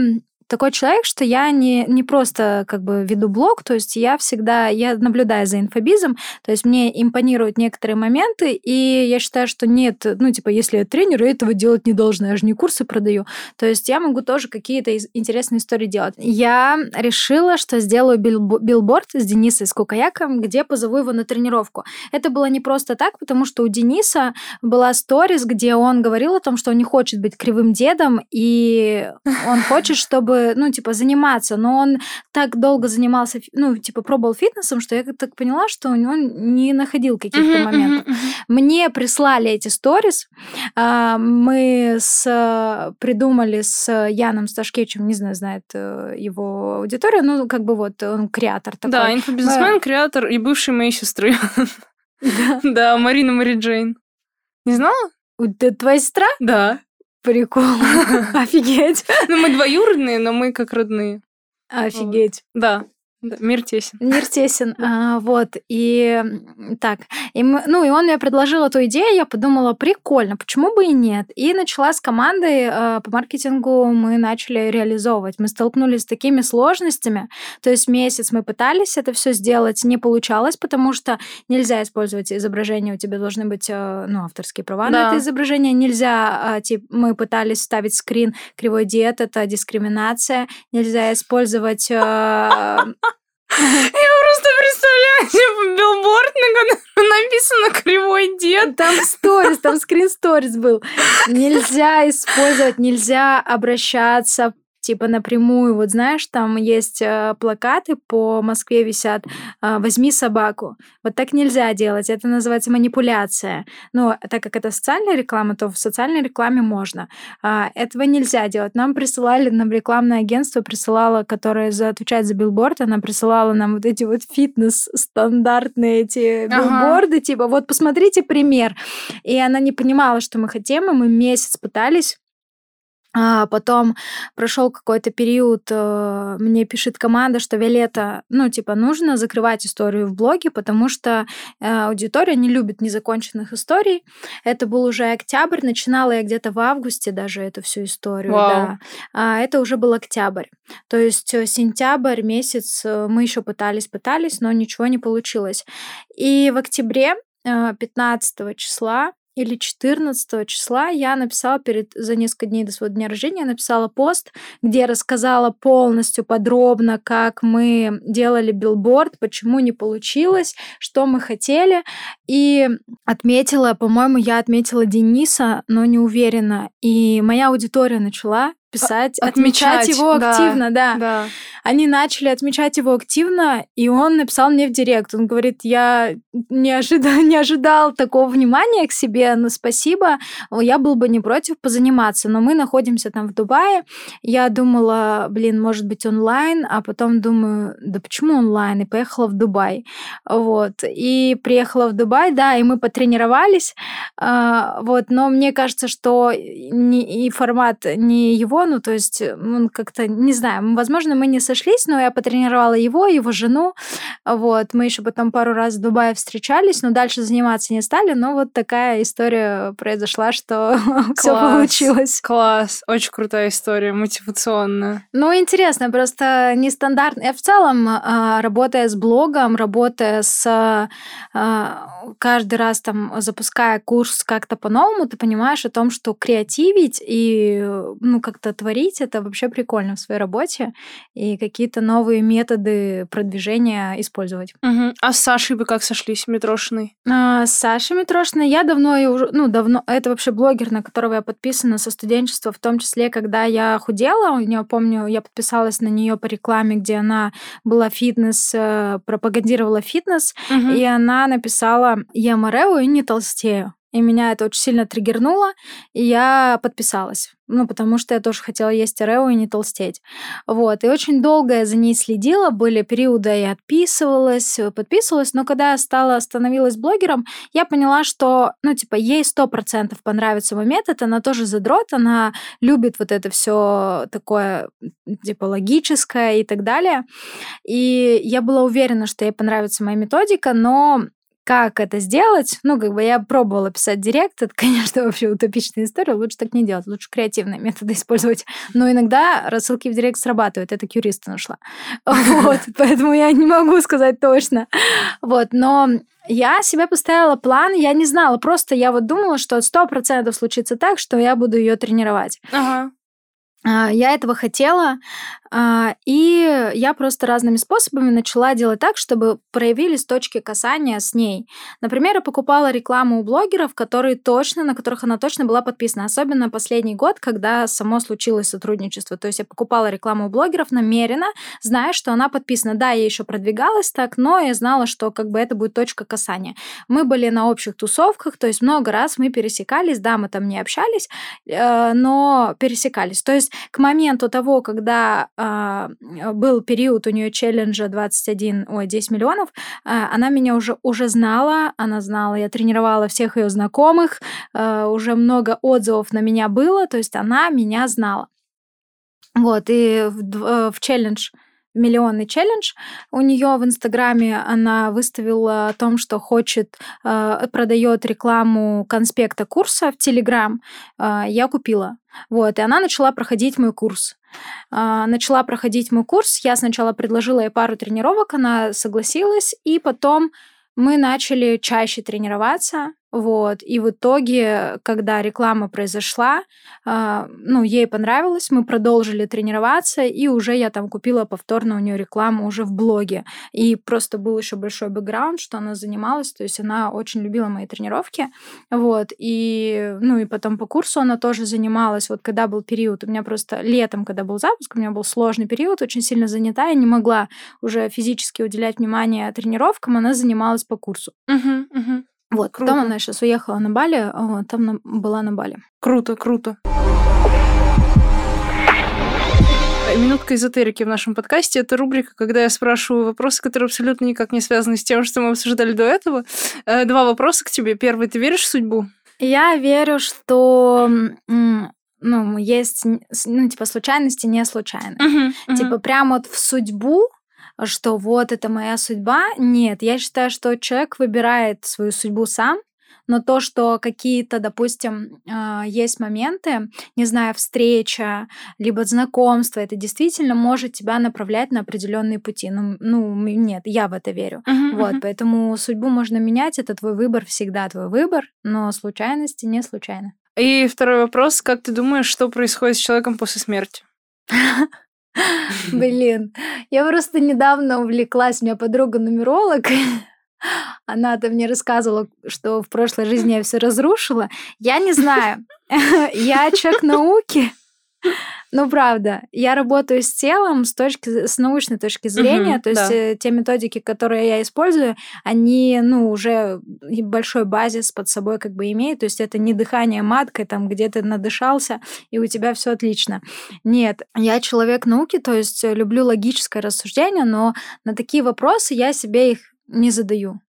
такой человек, что я не, не просто как бы веду блог, то есть я всегда, я наблюдаю за инфобизом, то есть мне импонируют некоторые моменты, и я считаю, что нет, ну, типа, если я тренер, я этого делать не должна, я же не курсы продаю. То есть я могу тоже какие-то интересные истории делать. Я решила, что сделаю билбо- билборд с Денисом с Кукаяком, где позову его на тренировку. Это было не просто так, потому что у Дениса была сторис, где он говорил о том, что он не хочет быть кривым дедом, и он хочет, чтобы, ну, типа, заниматься, но он так долго занимался, ну, типа, пробовал фитнесом, что я так поняла, что он не находил каких-то Мгм, моментов. мгм. Мне прислали эти сторис. а, Мы с, придумали с Яном Сташкевичем, не знаю, знает э, его аудитория, ну, как бы вот он креатор такой. Да, инфобизнесмен, креатор и бывший моей сестры. Да. Марина Мари Джейн. Не знала? Твоя сестра? Да. Прикол. Офигеть. Ну, мы двоюродные, но мы как родные. Офигеть. Да. Да, мир тесен. Мир тесен. А, вот. И так. И мы- ну, и он мне предложил эту идею, я подумала, прикольно, почему бы и нет. И начала с командой э, по маркетингу, мы начали реализовывать. Мы столкнулись с такими сложностями. То есть месяц мы пытались это все сделать, не получалось, потому что нельзя использовать изображение, у тебя должны быть э, ну, авторские права на Да. это изображение. Нельзя, э, тип, мы пытались вставить скрин кривой диет, это дискриминация. Нельзя использовать э, Я просто представляю билборд, на котором написано «Кривой дед». Там сторис, там скрин сторис был. Нельзя использовать, нельзя обращаться типа напрямую. Вот знаешь, там есть э, плакаты по Москве висят э, «Возьми собаку». Вот так нельзя делать. Это называется манипуляция. Но так как это социальная реклама, то в социальной рекламе можно. А, этого нельзя делать. Нам присылали, нам рекламное агентство присылало, которое за, отвечает за билборд, она присылала нам вот эти вот фитнес-стандартные эти Ага. билборды, типа вот посмотрите пример. И она не понимала, что мы хотим, и мы месяц пытались. А потом прошел какой-то период, э, мне пишет команда, что Виолетта, ну, типа, нужно закрывать историю в блоге, потому что э, аудитория не любит незаконченных историй. Это был уже октябрь, начинала я где-то в августе даже эту всю историю, Вау. да. А это уже был октябрь. То есть э, сентябрь месяц мы еще пытались, пытались, но ничего не получилось. И в октябре э, 15 числа или 14 числа я написала перед за несколько дней до своего дня рождения написала пост, где рассказала полностью подробно, как мы делали билборд, почему не получилось, что мы хотели, и отметила, по-моему, я отметила Дениса, но не уверена, и моя аудитория начала писать, отмечать, отмечать его активно, да. да. Они начали отмечать его активно, и он написал мне в директ. Он говорит, я не ожидал, не ожидал такого внимания к себе, но спасибо, я был бы не против позаниматься, но мы находимся там в Дубае. Я думала, блин, может быть онлайн, а потом думаю, да почему онлайн? И поехала в Дубай. Вот. И приехала в Дубай, да, и мы потренировались. А, вот, но мне кажется, что не, и формат не его ну, то есть э, он как-то, не знаю, возможно, мы не сошлись, но я потренировала его, его жену, вот, мы еще потом пару раз в Дубае встречались, но дальше заниматься не стали, но вот такая история произошла, что все получилось. Класс, очень крутая история, мотивационная. Ну, интересно, просто нестандартно. Я в целом, а, работая с блогом, работая с а, каждый раз там запуская курс как-то по-новому, ты понимаешь о том, что креативить и ну как-то творить, это вообще прикольно в своей работе, и какие-то новые методы продвижения использовать. Угу. А с Сашей вы как сошлись, Митрошиной? А, с Сашей Митрошиной я давно, и уже, ну, давно, это вообще блогер, на которого я подписана со студенчества, в том числе, когда я худела, я помню, я подписалась на нее по рекламе, где она была фитнес, э, пропагандировала фитнес, угу. и она написала «Я морео и не толстею». И меня это очень сильно триггернуло, и я подписалась. Ну, потому что я тоже хотела есть орео и не толстеть. Вот. И очень долго я за ней следила. Были периоды, я отписывалась, подписывалась. Но когда я стала, становилась блогером, я поняла, что, ну, типа, ей сто процентов понравится мой метод. Она тоже задрот, она любит вот это все такое, типа, логическое и так далее. И я была уверена, что ей понравится моя методика, но как это сделать? Ну, как бы я пробовала писать директ, это, конечно, вообще утопичная история, лучше так не делать, лучше креативные методы использовать. Но иногда рассылки в директ срабатывают, это к юристу нашла. Вот, поэтому я не могу сказать точно. Вот, но я себе поставила план, я не знала, просто я вот думала, что сто процентов случится так, что я буду ее тренировать. Ага. А, я этого хотела, и я просто разными способами начала делать так, чтобы проявились точки касания с ней. Например, я покупала рекламу у блогеров, которые точно, на которых она точно была подписана. Особенно последний год, когда само случилось сотрудничество. То есть я покупала рекламу у блогеров намеренно, зная, что она подписана. Да, я еще продвигалась так, но я знала, что как бы это будет точка касания. Мы были на общих тусовках, то есть много раз мы пересекались, да, мы там не общались, э, но пересекались. То есть к моменту того, когда а, был период у нее челленджа 21, ой, 10 миллионов, а, она меня уже, уже знала, она знала, я тренировала всех ее знакомых, а, уже много отзывов на меня было, то есть она меня знала. Вот, и в, э, в челлендж миллионный челлендж. У нее в Инстаграме она выставила о том, что хочет, э, продает рекламу конспекта курса в Телеграм. Э, я купила. Вот, и она начала проходить мой курс. Э, начала проходить мой курс. Я сначала предложила ей пару тренировок, она согласилась, и потом мы начали чаще тренироваться. Вот. И в итоге, когда реклама произошла, э, ну, ей понравилось, мы продолжили тренироваться, и уже я там купила повторно у нее рекламу уже в блоге. И просто был еще большой бэкграунд, что она занималась, то есть она очень любила мои тренировки. Вот. И, ну, и потом по курсу она тоже занималась. Вот когда был период, у меня просто летом, когда был запуск, у меня был сложный период, очень сильно занята, я не могла уже физически уделять внимание тренировкам, она занималась по курсу. Uh-huh, uh-huh. Вот, круто. потом она сейчас уехала на Бали, вот, там на, была на Бали. Круто, круто. Минутка эзотерики в нашем подкасте. Это рубрика, когда я спрашиваю вопросы, которые абсолютно никак не связаны с тем, что мы обсуждали до этого. Э, два вопроса к тебе. Первый, ты веришь в судьбу? Я верю, что ну, есть, ну, типа, случайности не случайны. Uh-huh, uh-huh. Типа, прям вот в судьбу что вот это моя судьба. Нет, я считаю, что человек выбирает свою судьбу сам, но то, что какие-то, допустим, э, есть моменты, не знаю, встреча, либо знакомство, это действительно может тебя направлять на определенные пути. Ну, ну нет, я в это верю. Мгм, Вот, мгм. поэтому судьбу можно менять, это твой выбор, всегда твой выбор, но случайности не случайно. И второй вопрос. Как ты думаешь, что происходит с человеком после смерти? Блин, я просто недавно увлеклась, у меня подруга нумеролог, она-то мне рассказывала, что в прошлой жизни я все разрушила. Я не знаю, я человек науки, ну, правда, я работаю с телом с точки, с научной точки зрения, Мгм, то есть да. э, те методики, которые я использую, они, ну, уже большой базис под собой как бы имеют, то есть это не дыхание маткой, там, где ты надышался, и у тебя все отлично. Нет, я человек науки, то есть э, люблю логическое рассуждение, но на такие вопросы я себе их не задаю.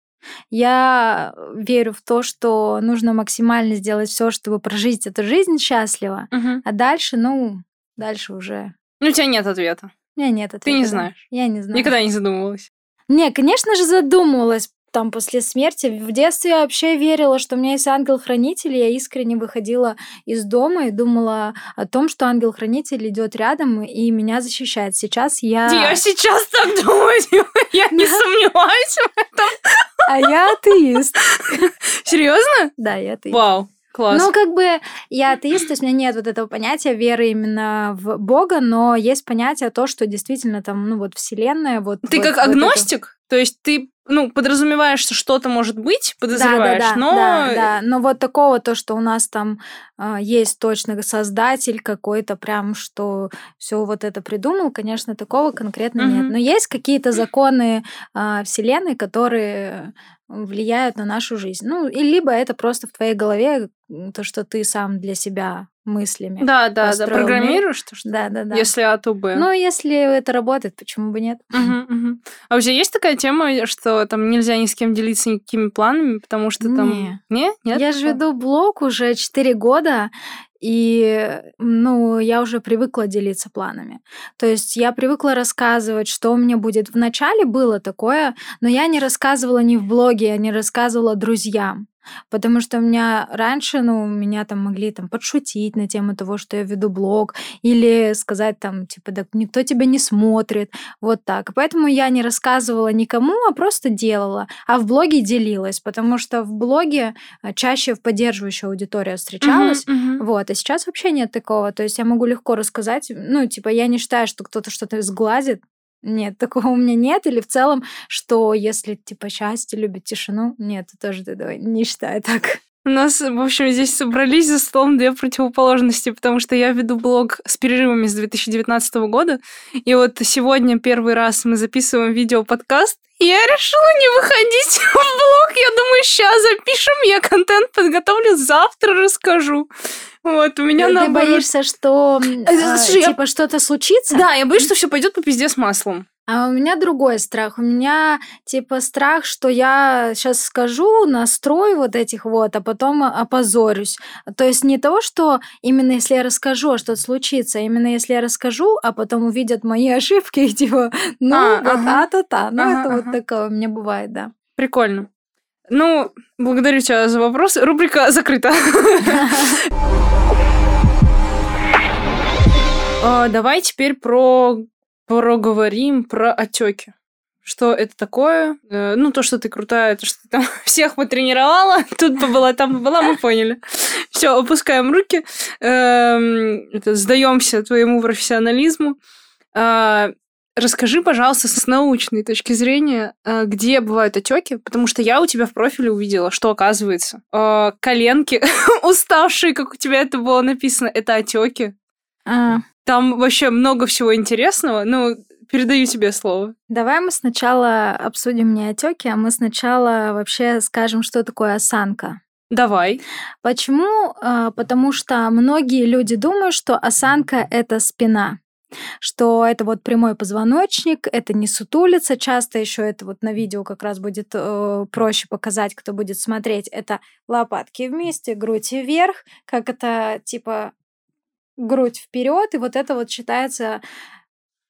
Я верю в то, что нужно максимально сделать все, чтобы прожить эту жизнь счастливо, Мгм. а дальше, ну, дальше уже Ну, у тебя нет ответа. у меня нет Ты не ответа. знаешь. Я не знаю. Никогда не задумывалась. Не, конечно же, задумывалась там после смерти. В детстве я вообще верила, что у меня есть ангел-хранитель, я искренне выходила из дома и думала о том, что ангел-хранитель идет рядом и меня защищает. Сейчас я... Я сейчас так думаю, я не сомневаюсь. А я атеист. Серьезно? Да, я атеист. Вау, класс. Ну, как бы я атеист, то есть у меня нет вот этого понятия веры именно в Бога, но есть понятие то, что действительно там, ну вот Вселенная, вот... Ты вот- как вот это- агностик? То есть ты, ну, подразумеваешь, что что-то может быть, подозреваешь, да, да, да, но... да, да. Но вот такого то, что у нас там а, есть точно создатель какой-то, прям что все вот это придумал, конечно, такого конкретно нет. Мгм. Но есть какие-то законы а, Вселенной, которые влияют на нашу жизнь. Ну, и либо это просто в твоей голове то, что ты сам для себя мыслями. Да, да, да, программируешь, то, что да, да. да. если А, то Б. Ну, если это работает, почему бы нет? Мгм, мгм. А у тебя есть такая тема, что там нельзя ни с кем делиться никакими планами, потому что там... Не. Не? Нет? Я же веду блог уже 4 года, и, ну, я уже привыкла делиться планами. То есть я привыкла рассказывать, что у меня будет. Вначале было такое, но я не рассказывала ни в блоге, я не рассказывала друзьям. Потому что у меня раньше, ну, меня там могли там подшутить на тему того, что я веду блог, или сказать там, типа, да никто тебя не смотрит, вот так. Поэтому я не рассказывала никому, а просто делала. А в блоге делилась, потому что в блоге а, чаще в поддерживающая аудитория встречалась. Мгм, мгм. Вот, а сейчас вообще нет такого. То есть я могу легко рассказать. Ну, типа, я не считаю, что кто-то что-то сглазит. Нет, такого у меня нет. Или в целом, что если, типа, счастье любит тишину. Нет, тоже этого не считаю так. У нас, в общем, здесь собрались за столом две противоположности, потому что я веду блог с перерывами с 2019 года, и вот сегодня первый раз мы записываем видео-подкаст, и я решила не выходить в блог. Я думаю, сейчас запишем, я контент подготовлю, завтра расскажу. Вот, у меня Ты наоборот... боишься, что Э, а, типа что-то случится? Да, я боюсь, что все пойдет по пизде с маслом. А у меня другой страх. У меня типа страх, что я сейчас скажу, настрою вот этих вот, а потом опозорюсь. То есть не того, что именно если я расскажу, а что-то случится, а именно если я расскажу, а потом увидят мои ошибки и типа, ну, А, вот ага. а-та-та. Ну, Ага, это вот такое у меня бывает, да. Прикольно. Ну, благодарю тебя за вопрос. Рубрика закрыта. А, Давай теперь про проговорим про отеки. Что это такое? Э, Ну, то, что ты крутая, то, что ты там всех потренировала, тут побыла, там побыла, мы поняли. Все, опускаем руки, эм, сдаемся твоему профессионализму. Расскажи, пожалуйста, с научной точки зрения, э, где бывают отеки, потому что я у тебя в профиле увидела, что оказывается э, коленки уставшие, как у тебя это было написано, это отеки. А, Там вообще много всего интересного. Ну, передаю тебе слово. Давай мы сначала обсудим не отеки, а мы сначала вообще скажем, что такое осанка. Давай. Почему? А, Потому что многие люди думают, что осанка это спина что это вот прямой позвоночник, это не сутулица, часто еще это вот на видео как раз будет э, проще показать, кто будет смотреть, это лопатки вместе, грудь вверх, как это типа грудь вперед, и вот это вот считается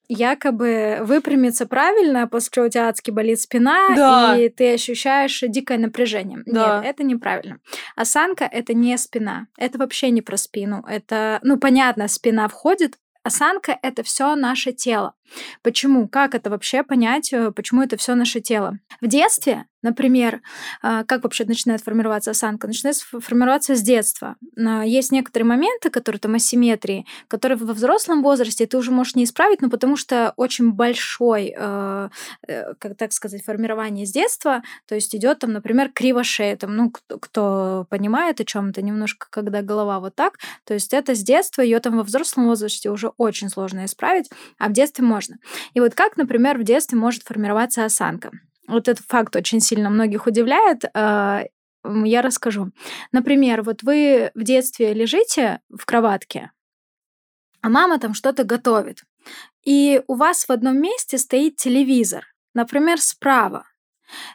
якобы выпрямиться правильно, после чего у тебя адски болит спина, Да. и ты ощущаешь дикое напряжение. Да. Нет, это неправильно. Осанка — это не спина. Это вообще не про спину. Это, ну, понятно, спина входит, Осанка — это все наше тело. Почему? Как это вообще понять, э, почему это все наше тело? В детстве, например, а, как вообще начинает формироваться осанка? Начинает формироваться с детства. А, Есть некоторые моменты, которые там асимметрии, которые во взрослом возрасте ты уже можешь не исправить, но потому что очень большой, э, э, как так сказать, формирование с детства, то есть идет там, например, кривошея, там, ну, кто понимает о чем это немножко, когда голова вот так, то есть это с детства, ее там во взрослом возрасте уже очень сложно исправить, а в детстве можно. И вот как, например, в детстве может формироваться осанка? Вот этот факт очень сильно многих удивляет. м, Я расскажу. Например, вот вы в детстве лежите в кроватке, а мама там что-то готовит. И у вас в одном месте стоит телевизор, например, справа.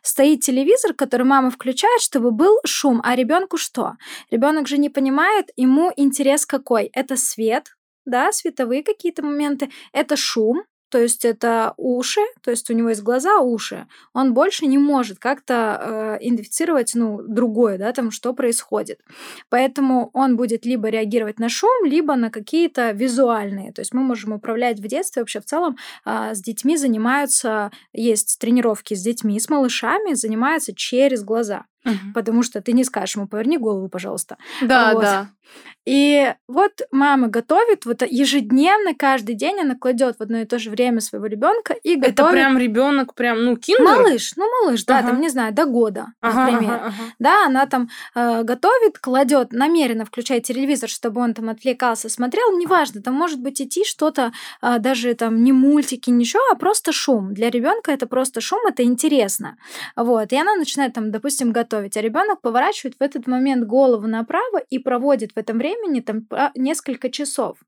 Стоит телевизор, который мама включает, чтобы был шум. А ребенку что? Ребенок же не понимает, ему интерес какой? Это свет, да, световые какие-то моменты, это шум, то есть это уши, то есть у него есть глаза, уши. Он больше не может как-то э, идентифицировать, ну, другое, да, там, что происходит. Поэтому он будет либо реагировать на шум, либо на какие-то визуальные. То есть мы можем управлять в детстве вообще в целом а, с детьми занимаются, есть тренировки с детьми, с малышами занимаются через глаза. Мгм. Потому что ты не скажешь ему, поверни голову, пожалуйста. Да, Вот. да. И вот мама готовит, вот ежедневно, каждый день она кладет в одно и то же время своего ребенка и готовит. Это прям ребенок, прям, ну, киндер. Малыш, ну малыш, да, Ага. там, не знаю, до года, Ага, например. ага, ага. Да, она там э, готовит, кладет, намеренно включает телевизор, чтобы он там отвлекался, смотрел, неважно, там может быть идти что-то, а, даже там не мультики, ничего, а просто шум. Для ребенка это просто шум, это интересно. Вот, и она начинает там, допустим, готовить, а ребенок поворачивает в этот момент голову направо и проводит в этом времени там па- несколько часов.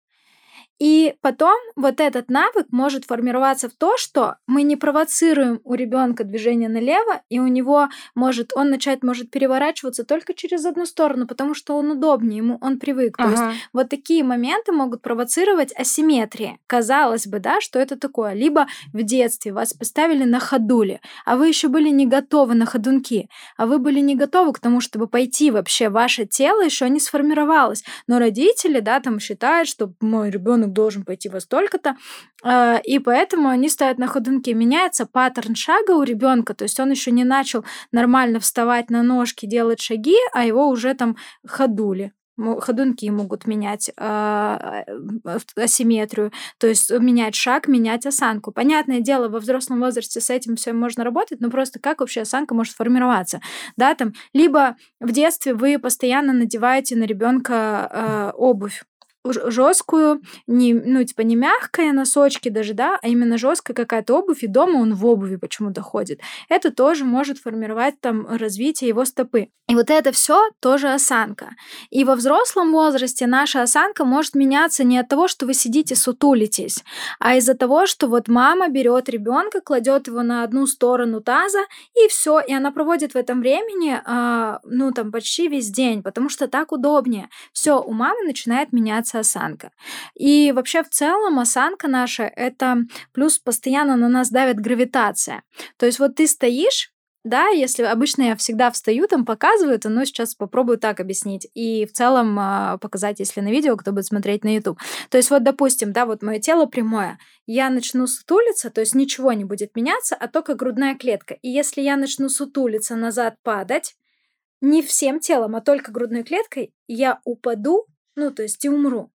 И потом вот этот навык может формироваться в то, что мы не провоцируем у ребенка движение налево, и у него может он начать может переворачиваться только через одну сторону, потому что он удобнее, ему он привык. То есть Ага. вот такие моменты могут провоцировать асимметрии. Казалось бы, да, что это такое? Либо в детстве вас поставили на ходули, а вы еще были не готовы на ходунки, а вы были не готовы к тому, чтобы пойти вообще. Ваше тело еще не сформировалось. Но родители, да, там считают, что мой ребенок должен пойти во столько-то, а, и поэтому они ставят на ходунки. Меняется паттерн шага у ребенка, то есть он еще не начал нормально вставать на ножки, делать шаги, а его уже там ходули. Ходунки могут менять э, асимметрию, то есть менять шаг, менять осанку. Понятное дело, во взрослом возрасте с этим все можно работать, но просто как вообще осанка может формироваться? Да, там, либо в детстве вы постоянно надеваете на ребенка обувь жесткую, не, ну, типа не мягкая, носочки даже, да, а именно жесткая какая-то обувь, и дома он в обуви почему-то ходит. Это тоже может формировать там развитие его стопы. И вот это все тоже осанка. И во взрослом возрасте наша осанка может меняться не от того, что вы сидите сутулитесь, а из-за того, что вот мама берет ребенка, кладет его на одну сторону таза, и все, и она проводит в этом времени, а, ну там почти весь день, потому что так удобнее. Все, у мамы начинает меняться осанка. И вообще в целом осанка наша это плюс постоянно на нас давит гравитация. То есть вот ты стоишь да, если обычно я всегда встаю, там показываю это, но сейчас попробую так объяснить. И в целом а, показать, если на видео, кто будет смотреть на YouTube. То есть вот, допустим, да, вот мое тело прямое, я начну сутулиться, то есть ничего не будет меняться, а только грудная клетка. И если я начну сутулиться, назад падать, не всем телом, а только грудной клеткой, я упаду, ну, то есть и умру.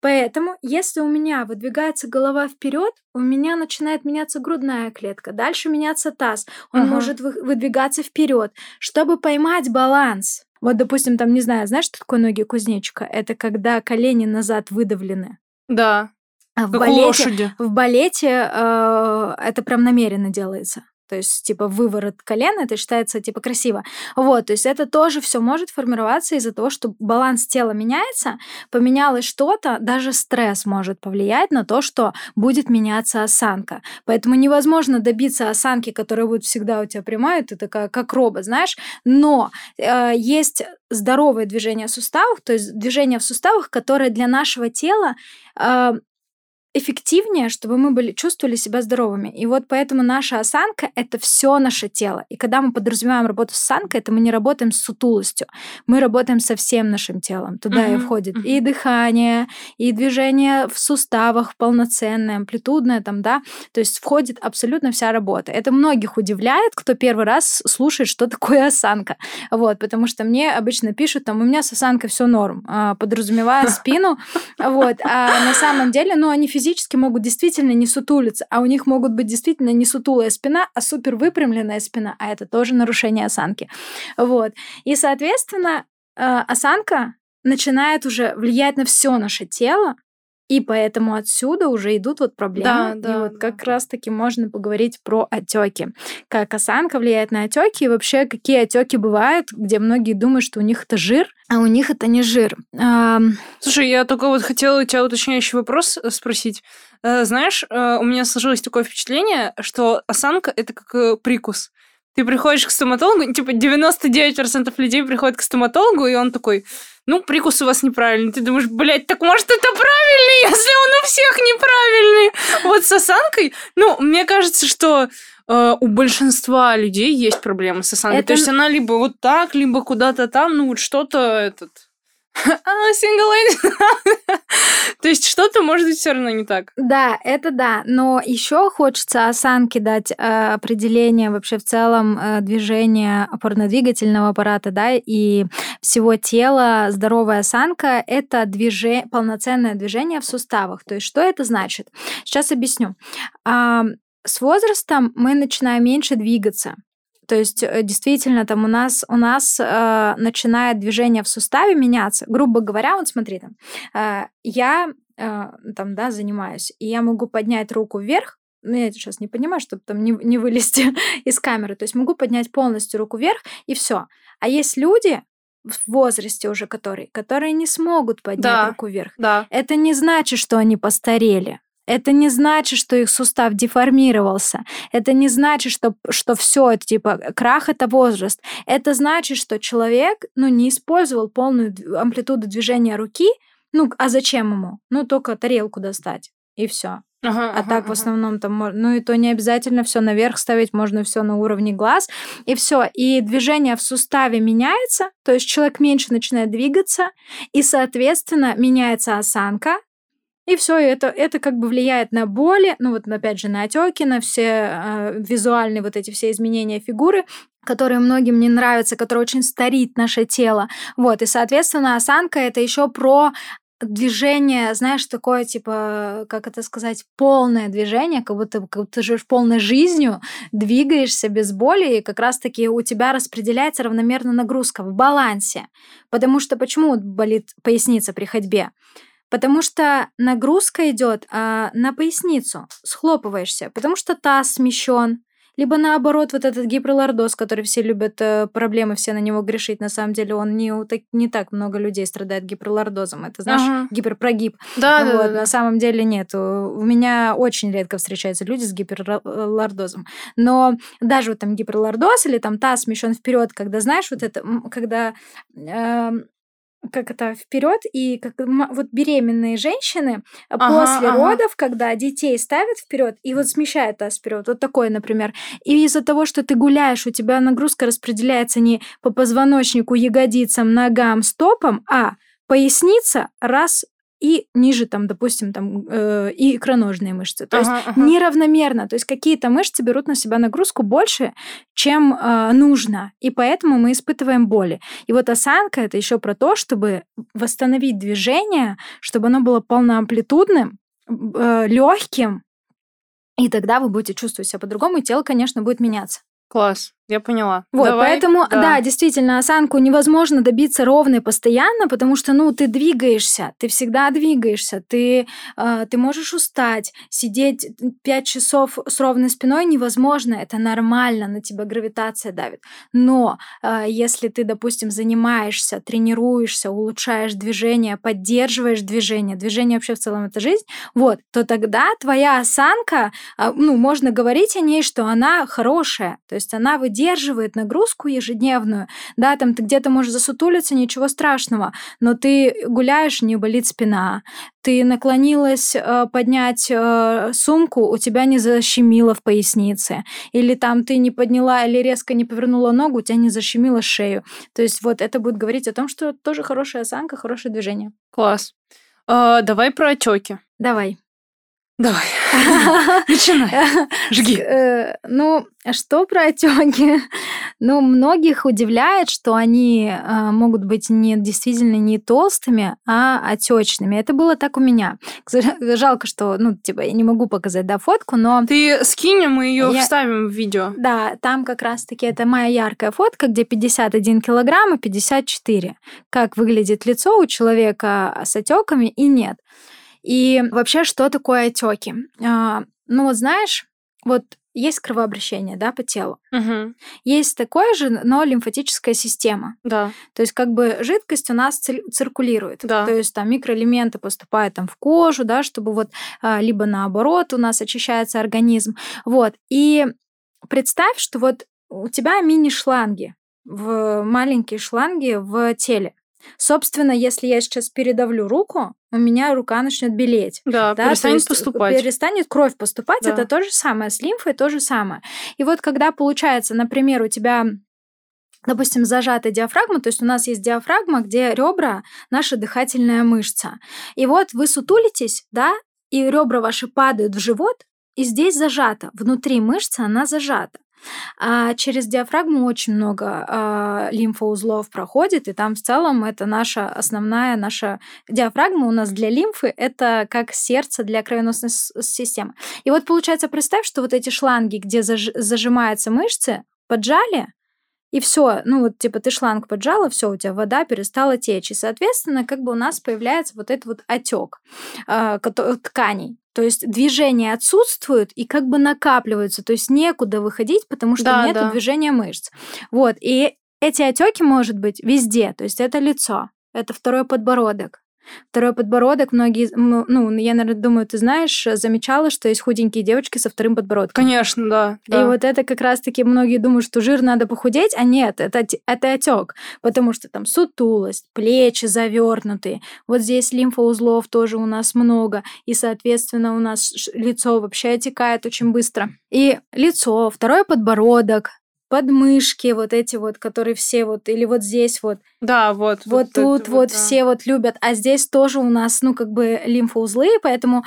Поэтому, если у меня выдвигается голова вперед, у меня начинает меняться грудная клетка, дальше меняться таз, он Ага. может вы- выдвигаться вперед, чтобы поймать баланс. Вот, допустим, там, не знаю, знаешь, что такое ноги кузнечика? Это когда колени назад выдавлены. Да. А в Как у балете, лошади. в балете э, это прям намеренно делается. То есть, типа, выворот колена, это считается, типа, красиво. Вот, то есть это тоже все может формироваться из-за того, что баланс тела меняется, поменялось что-то, даже стресс может повлиять на то, что будет меняться осанка. Поэтому невозможно добиться осанки, которая будет всегда у тебя прямая, ты такая, как робот, знаешь. Но э, есть здоровое движение в суставах, то есть движение в суставах, которое для нашего тела э, эффективнее, чтобы мы были, чувствовали себя здоровыми. И вот поэтому наша осанка — это все наше тело. И когда мы подразумеваем работу с осанкой, это мы не работаем с сутулостью. Мы работаем со всем нашим телом. Туда uh-huh, и входит uh-huh. и дыхание, и движение в суставах полноценное, амплитудное там, да. То есть входит абсолютно вся работа. Это многих удивляет, кто первый раз слушает, что такое осанка. Вот, потому что мне обычно пишут, там, у меня с осанкой все норм, а, подразумевая спину. Вот. А на самом деле, ну, они физически могут действительно не сутулиться, а у них могут быть действительно не сутулая спина, а супер выпрямленная спина, а это тоже нарушение осанки. Вот. И, соответственно, э, осанка начинает уже влиять на все наше тело, и поэтому отсюда уже идут вот проблемы. Да, да, и вот да. как раз-таки можно поговорить про отеки. Как осанка влияет на отеки, и вообще какие отеки бывают, где многие думают, что у них это жир, а у них это не жир. Слушай, я только вот хотела у тебя уточняющий вопрос э, спросить. Э, знаешь, э, у меня сложилось такое впечатление, что осанка это как прикус. Ты приходишь к стоматологу, типа 99% людей приходят к стоматологу, и он такой, ну, прикус у вас неправильный. Ты думаешь, блядь, так может это правильный, если он у всех неправильный? Вот с осанкой, ну, мне кажется, что э, у большинства людей есть проблемы с осанкой. Это... То есть она либо вот так, либо куда-то там, ну, вот что-то этот а, То есть что-то может быть все равно не так. Да, это да. Но еще хочется осанке дать э, определение вообще в целом э, движения опорно-двигательного аппарата, да, и всего тела. Здоровая осанка — это движение, полноценное движение в суставах. То есть что это значит? Сейчас объясню. Э, с возрастом мы начинаем меньше двигаться. То есть э, действительно там у нас, у нас э, начинает движение в суставе меняться. Грубо говоря, вот смотри, там, э, я э, там, да, занимаюсь, и я могу поднять руку вверх, ну, я сейчас не понимаю, чтобы там не, не вылезти из камеры. То есть могу поднять полностью руку вверх, и все. А есть люди, в возрасте уже которые, которые не смогут поднять да, руку вверх. Да. Это не значит, что они постарели. Это не значит, что их сустав деформировался. Это не значит, что, что все это типа крах это возраст. Это значит, что человек ну, не использовал полную амплитуду движения руки. Ну, а зачем ему? Ну, только тарелку достать. И все. Ага, а ага, так в основном там ну и то не обязательно все наверх ставить, можно все на уровне глаз и все. И движение в суставе меняется, то есть человек меньше начинает двигаться, и соответственно меняется осанка, и все, это, это как бы влияет на боли, ну вот опять же на отеки, на все э, визуальные вот эти все изменения фигуры, которые многим не нравятся, которые очень старит наше тело. Вот, и, соответственно, осанка это еще про движение, знаешь, такое, типа, как это сказать, полное движение, как будто, как будто ты живешь полной жизнью, двигаешься без боли, и как раз-таки у тебя распределяется равномерно нагрузка в балансе. Потому что почему болит поясница при ходьбе? Потому что нагрузка идет а, на поясницу, схлопываешься, потому что таз смещен, либо наоборот, вот этот гиперлордоз, который все любят, э, проблемы все на него грешить, на самом деле он не, не так много людей страдает гиперлордозом. Это, знаешь, ага. гиперпрогиб. Да, вот, да, да. На самом деле нет. У меня очень редко встречаются люди с гиперлордозом. Но даже вот там гиперлордоз или там таз смещен вперед, когда, знаешь, вот это, когда э, как это вперед и как вот беременные женщины э, ага, после ага. родов, когда детей ставят вперед и вот смещают таз вперед, вот такое, например. И из-за того, что ты гуляешь, у тебя нагрузка распределяется не по позвоночнику, ягодицам, ногам, стопам, а поясница раз и ниже там, допустим, там э, и икроножные мышцы. То ага, есть ага. неравномерно. То есть какие-то мышцы берут на себя нагрузку больше, чем э, нужно, и поэтому мы испытываем боли. И вот осанка это еще про то, чтобы восстановить движение, чтобы оно было полноамплитудным, э, легким, и тогда вы будете чувствовать себя по-другому, и тело, конечно, будет меняться. Класс. Я поняла. Вот, Давай, поэтому, да. да, действительно, осанку невозможно добиться ровной постоянно, потому что, ну, ты двигаешься, ты всегда двигаешься, ты, э, ты можешь устать, сидеть 5 часов с ровной спиной невозможно, это нормально, на тебя гравитация давит. Но э, если ты, допустим, занимаешься, тренируешься, улучшаешь движение, поддерживаешь движение, движение вообще в целом это жизнь, вот, то тогда твоя осанка, э, ну, можно говорить о ней, что она хорошая, то есть она выделяет выдерживает нагрузку ежедневную, да, там ты где-то можешь засутулиться, ничего страшного, но ты гуляешь, не болит спина, ты наклонилась э, поднять э, сумку, у тебя не защемило в пояснице, или там ты не подняла или резко не повернула ногу, у тебя не защемило шею. То есть вот это будет говорить о том, что тоже хорошая осанка, хорошее движение. Класс. А, давай про отеки. Давай. Давай. Начинай. Жги. Э, ну, что про отеки? Ну, многих удивляет, что они э, могут быть не действительно не толстыми, а отечными. Это было так у меня. Жалко, что, ну, типа, я не могу показать, да, фотку, но... Ты скинь, мы ее я... вставим в видео. Да, там как раз-таки это моя яркая фотка, где 51 килограмм и 54. Как выглядит лицо у человека с отеками и нет. И вообще, что такое отеки? А, ну вот знаешь, вот есть кровообращение, да, по телу. Угу. Есть такое же, но лимфатическая система. Да. То есть как бы жидкость у нас циркулирует. Да. То есть там микроэлементы поступают там в кожу, да, чтобы вот а, либо наоборот у нас очищается организм. Вот. И представь, что вот у тебя мини-шланги, в маленькие шланги в теле. Собственно, если я сейчас передавлю руку, у меня рука начнет белеть. Да, да перестанет поступать. Перестанет кровь поступать. Да. Это то же самое. С лимфой то же самое. И вот когда получается, например, у тебя допустим, зажата диафрагма, то есть у нас есть диафрагма, где ребра наша дыхательная мышца. И вот вы сутулитесь, да, и ребра ваши падают в живот, и здесь зажата, внутри мышцы она зажата. А через диафрагму очень много а, лимфоузлов проходит, и там в целом это наша основная наша диафрагма у нас для лимфы это как сердце для кровеносной системы. И вот получается, представь, что вот эти шланги, где заж, зажимаются мышцы, поджали, и все, ну вот типа ты шланг поджала, все, у тебя вода перестала течь. И, соответственно, как бы у нас появляется вот этот вот отек э, тканей. То есть движение отсутствует и как бы накапливаются, то есть некуда выходить, потому что да, нет да. движения мышц. Вот, и эти отеки может быть везде, то есть это лицо, это второй подбородок, Второй подбородок, многие, ну, я, наверное, думаю, ты знаешь, замечала, что есть худенькие девочки со вторым подбородком. Конечно, да. И да. вот это как раз-таки многие думают, что жир надо похудеть, а нет, это, это отек, потому что там сутулость, плечи завернутые, вот здесь лимфоузлов тоже у нас много, и, соответственно, у нас лицо вообще отекает очень быстро. И лицо, второй подбородок, подмышки вот эти вот, которые все вот, или вот здесь вот. Да, вот. Вот, вот тут вот, вот да. все вот любят, а здесь тоже у нас, ну, как бы лимфоузлы, поэтому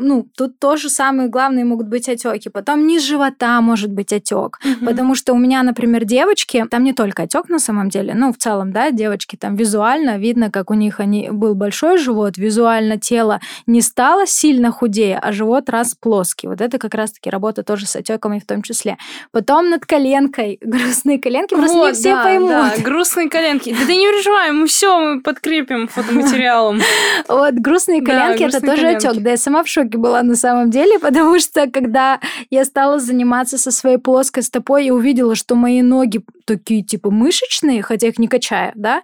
ну, тут тоже самые главные могут быть отеки. Потом низ живота может быть отек. Угу. Потому что у меня, например, девочки, там не только отек на самом деле, ну, в целом, да, девочки там визуально видно, как у них они, был большой живот, визуально тело не стало сильно худее, а живот раз плоский. Вот это как раз-таки работа тоже с отеками в том числе. Потом над коленкой, грустные коленки, просто вот, не все да, поймут. Да, грустные коленки. Да ты не переживай, мы все мы подкрепим фотоматериалом. Вот, грустные коленки, это тоже отек. Да, я сама в шоке шоке была на самом деле, потому что когда я стала заниматься со своей плоской стопой, я увидела, что мои ноги такие типа мышечные, хотя их не качаю, да,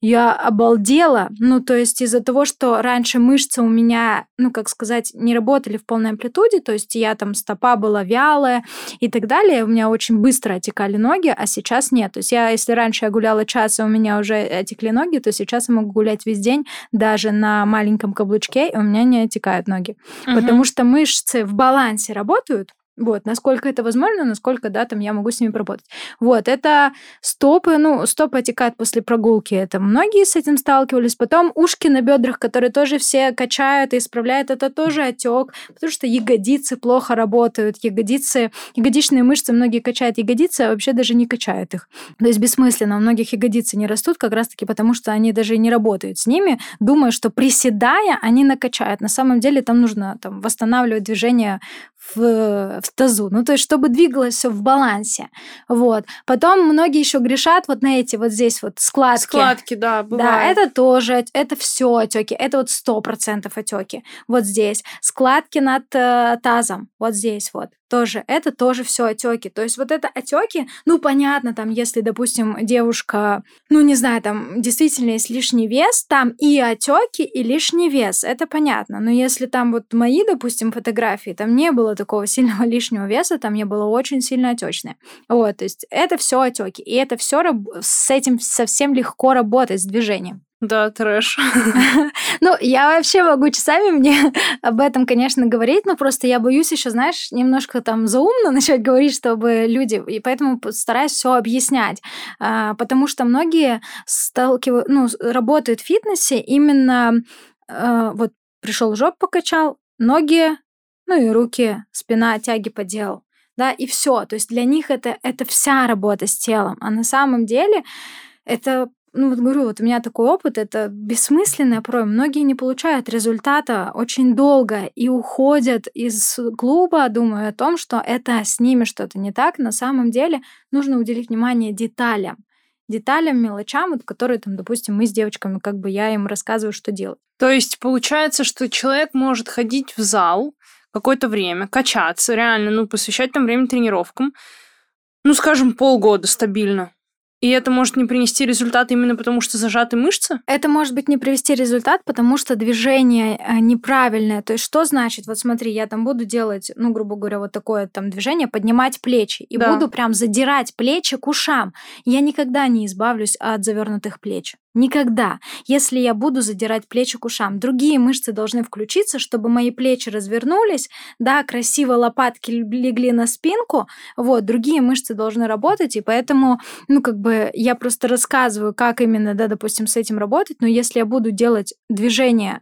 я обалдела. Ну, то есть из-за того, что раньше мышцы у меня, ну, как сказать, не работали в полной амплитуде, то есть я там стопа была вялая и так далее, у меня очень быстро отекали ноги, а сейчас нет. То есть я, если раньше я гуляла час, и у меня уже отекли ноги, то сейчас я могу гулять весь день даже на маленьком каблучке, и у меня не отекают ноги. Угу. Потому что мышцы в балансе работают, вот, насколько это возможно, насколько, да, там я могу с ними работать. Вот, это стопы, ну, стопы отекают после прогулки, это многие с этим сталкивались. Потом ушки на бедрах, которые тоже все качают и исправляют, это тоже отек, потому что ягодицы плохо работают, ягодицы, ягодичные мышцы, многие качают ягодицы, а вообще даже не качают их. То есть бессмысленно, у многих ягодицы не растут как раз-таки потому, что они даже не работают с ними, думая, что приседая, они накачают. На самом деле там нужно там, восстанавливать движение в, в тазу. Ну, то есть, чтобы двигалось все в балансе. Вот. Потом многие еще грешат вот на эти вот здесь вот складки. Складки, да, бывает. Да, это тоже, это все отеки. Это вот сто процентов отеки. Вот здесь. Складки над э, тазом. Вот здесь вот. Тоже, это тоже все отеки. То есть вот это отеки, ну понятно, там, если, допустим, девушка, ну не знаю, там действительно есть лишний вес, там и отеки, и лишний вес, это понятно. Но если там вот мои, допустим, фотографии, там не было такого сильного лишнего веса, там не было очень сильно отечное. Вот, то есть это все отеки, и это все с этим совсем легко работать с движением. Да, трэш. Ну, я вообще могу часами мне об этом, конечно, говорить, но просто я боюсь еще, знаешь, немножко там заумно начать говорить, чтобы люди, и поэтому стараюсь все объяснять, а, потому что многие сталкивают, ну, работают в фитнесе именно а, вот пришел жоп покачал, ноги, ну и руки, спина, тяги поделал, да, и все. То есть для них это, это вся работа с телом, а на самом деле это ну вот говорю, вот у меня такой опыт, это бессмысленное порой. Многие не получают результата очень долго и уходят из клуба, думая о том, что это с ними что-то не так. На самом деле нужно уделить внимание деталям. Деталям, мелочам, вот, которые, там, допустим, мы с девочками, как бы я им рассказываю, что делать. То есть получается, что человек может ходить в зал какое-то время, качаться, реально, ну, посвящать там время тренировкам, ну, скажем, полгода стабильно. И это может не принести результат именно потому, что зажаты мышцы? Это может быть не привести результат, потому что движение э, неправильное. То есть что значит? Вот смотри, я там буду делать, ну, грубо говоря, вот такое там движение, поднимать плечи. И да. буду прям задирать плечи к ушам. Я никогда не избавлюсь от завернутых плеч. Никогда. Если я буду задирать плечи к ушам, другие мышцы должны включиться, чтобы мои плечи развернулись, да, красиво лопатки легли на спинку, вот, другие мышцы должны работать, и поэтому, ну, как бы я просто рассказываю, как именно, да, допустим, с этим работать, но если я буду делать движение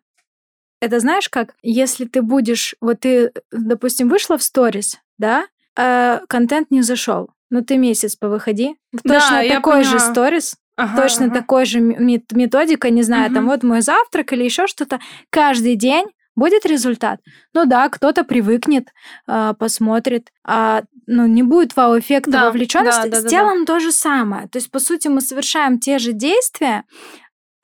это знаешь как? Если ты будешь, вот ты, допустим, вышла в сторис, да, э, контент не зашел, но ты месяц повыходи, точно да, такой же сторис, Ага, точно ага. такой же методика, не знаю, угу. там вот мой завтрак или еще что-то. Каждый день будет результат. Ну да, кто-то привыкнет, э, посмотрит, а ну, не будет вау-эффекта да, вовлеченности. Да, да, С телом да. то же самое. То есть, по сути, мы совершаем те же действия,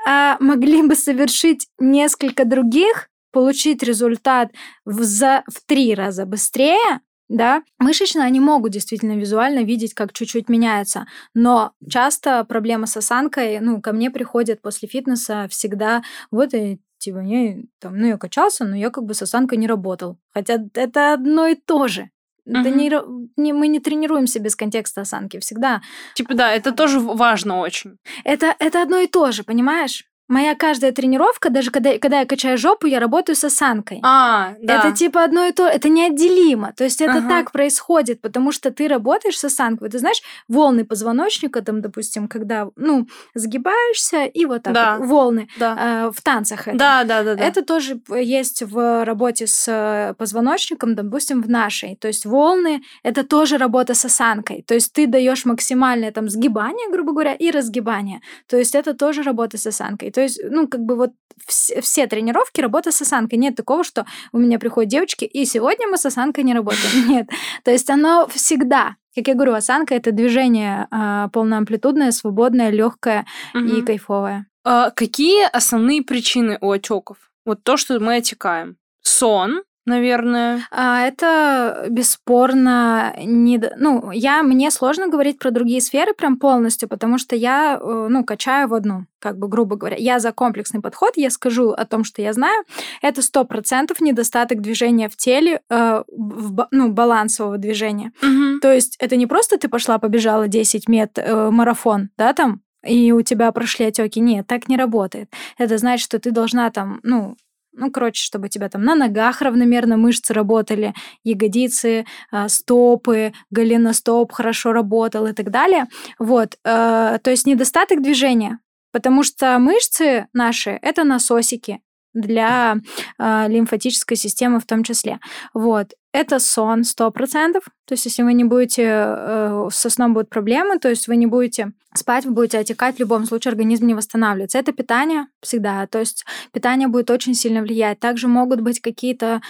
а могли бы совершить несколько других, получить результат в, за, в три раза быстрее, да, мышечно они могут действительно визуально видеть, как чуть-чуть меняется, но часто проблема с осанкой, ну, ко мне приходят после фитнеса всегда, вот и типа, не, там, ну, я качался, но я как бы с осанкой не работал. Хотя это одно и то же. Это угу. не, не, мы не тренируемся без контекста осанки всегда. Типа, да, это тоже важно очень. Это, это одно и то же, понимаешь? Моя каждая тренировка, даже когда, когда я качаю жопу, я работаю с осанкой. А, да. Это типа одно и то, это неотделимо. То есть это ага. так происходит, потому что ты работаешь с осанкой. Ты знаешь, волны позвоночника, там, допустим, когда, ну, сгибаешься, и вот так да. вот, волны да. Э, в танцах. Это. Да, да, да, да. Это тоже есть в работе с э, позвоночником, допустим, в нашей. То есть волны — это тоже работа с осанкой. То есть ты даешь максимальное там сгибание, грубо говоря, и разгибание. То есть это тоже работа с осанкой. То есть, ну, как бы вот все, все тренировки работа с осанкой. Нет такого, что у меня приходят девочки, и сегодня мы с осанкой не работаем. Нет. То есть оно всегда. Как я говорю, осанка это движение э, полноамплитудное, свободное, легкое угу. и кайфовое. А какие основные причины у отеков? Вот то, что мы отекаем. Сон, наверное. А, это бесспорно не... Ну, я... Мне сложно говорить про другие сферы прям полностью, потому что я, э, ну, качаю в одну, как бы, грубо говоря. Я за комплексный подход, я скажу о том, что я знаю. Это сто процентов недостаток движения в теле, э, в, ну, балансового движения. Угу. То есть это не просто ты пошла, побежала 10 мет э, марафон, да, там, и у тебя прошли отеки. Нет, так не работает. Это значит, что ты должна там, ну, ну, короче, чтобы у тебя там на ногах равномерно мышцы работали, ягодицы, а, стопы, голеностоп хорошо работал и так далее. Вот, э, то есть недостаток движения, потому что мышцы наши — это насосики для э, лимфатической системы в том числе. Вот. Это сон 100%. То есть если вы не будете, э, со сном будут проблемы, то есть вы не будете спать, вы будете отекать, в любом случае организм не восстанавливается. Это питание всегда. То есть питание будет очень сильно влиять. Также могут быть какие-то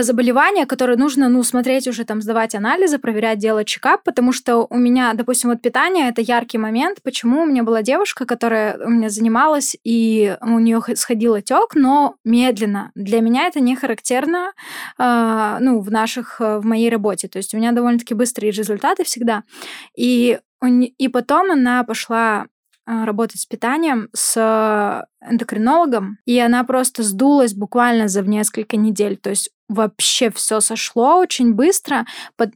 заболевания, которые нужно, ну, смотреть уже, там, сдавать анализы, проверять, делать чекап, потому что у меня, допустим, вот питание — это яркий момент, почему у меня была девушка, которая у меня занималась, и у нее сходил отек, но медленно. Для меня это не характерно, э, ну, в наших, в моей работе. То есть у меня довольно-таки быстрые результаты всегда. И, и потом она пошла работать с питанием, с эндокринологом, и она просто сдулась буквально за несколько недель. То есть вообще все сошло очень быстро.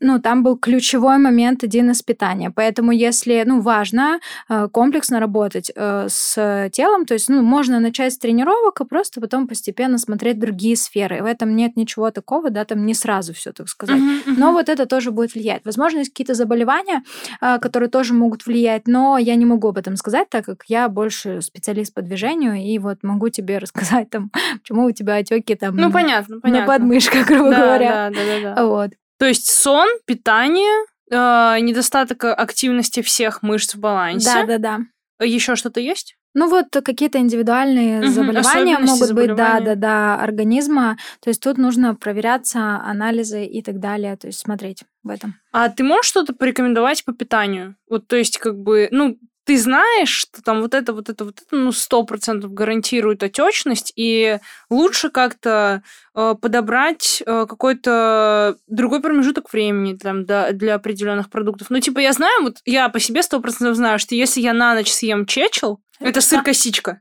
Ну, там был ключевой момент один из питания. Поэтому если, ну, важно э, комплексно работать э, с телом, то есть, ну, можно начать с тренировок, а просто потом постепенно смотреть другие сферы. В этом нет ничего такого, да, там не сразу все, так сказать. Uh-huh, uh-huh. Но вот это тоже будет влиять. Возможно, есть какие-то заболевания, э, которые тоже могут влиять, но я не могу об этом сказать, так как я больше специалист по движению, и вот могу тебе рассказать там, почему у тебя отеки там ну, понятно, понятно. на подмышках, грубо да, говоря. Да, да, да, да. Вот. То есть сон, питание, э, недостаток активности всех мышц в балансе. Да, да, да. Еще что-то есть? Ну вот какие-то индивидуальные угу, заболевания могут быть, да, да, да, организма. То есть тут нужно проверяться, анализы и так далее, то есть смотреть в этом. А ты можешь что-то порекомендовать по питанию? Вот, то есть как бы, ну, ты знаешь, что там вот это, вот это, вот это, ну, сто процентов гарантирует отечность, и лучше как-то э, подобрать э, какой-то другой промежуток времени там, да, для определенных продуктов. Ну, типа, я знаю, вот я по себе сто процентов знаю, что если я на ночь съем чечел, это сыр-косичка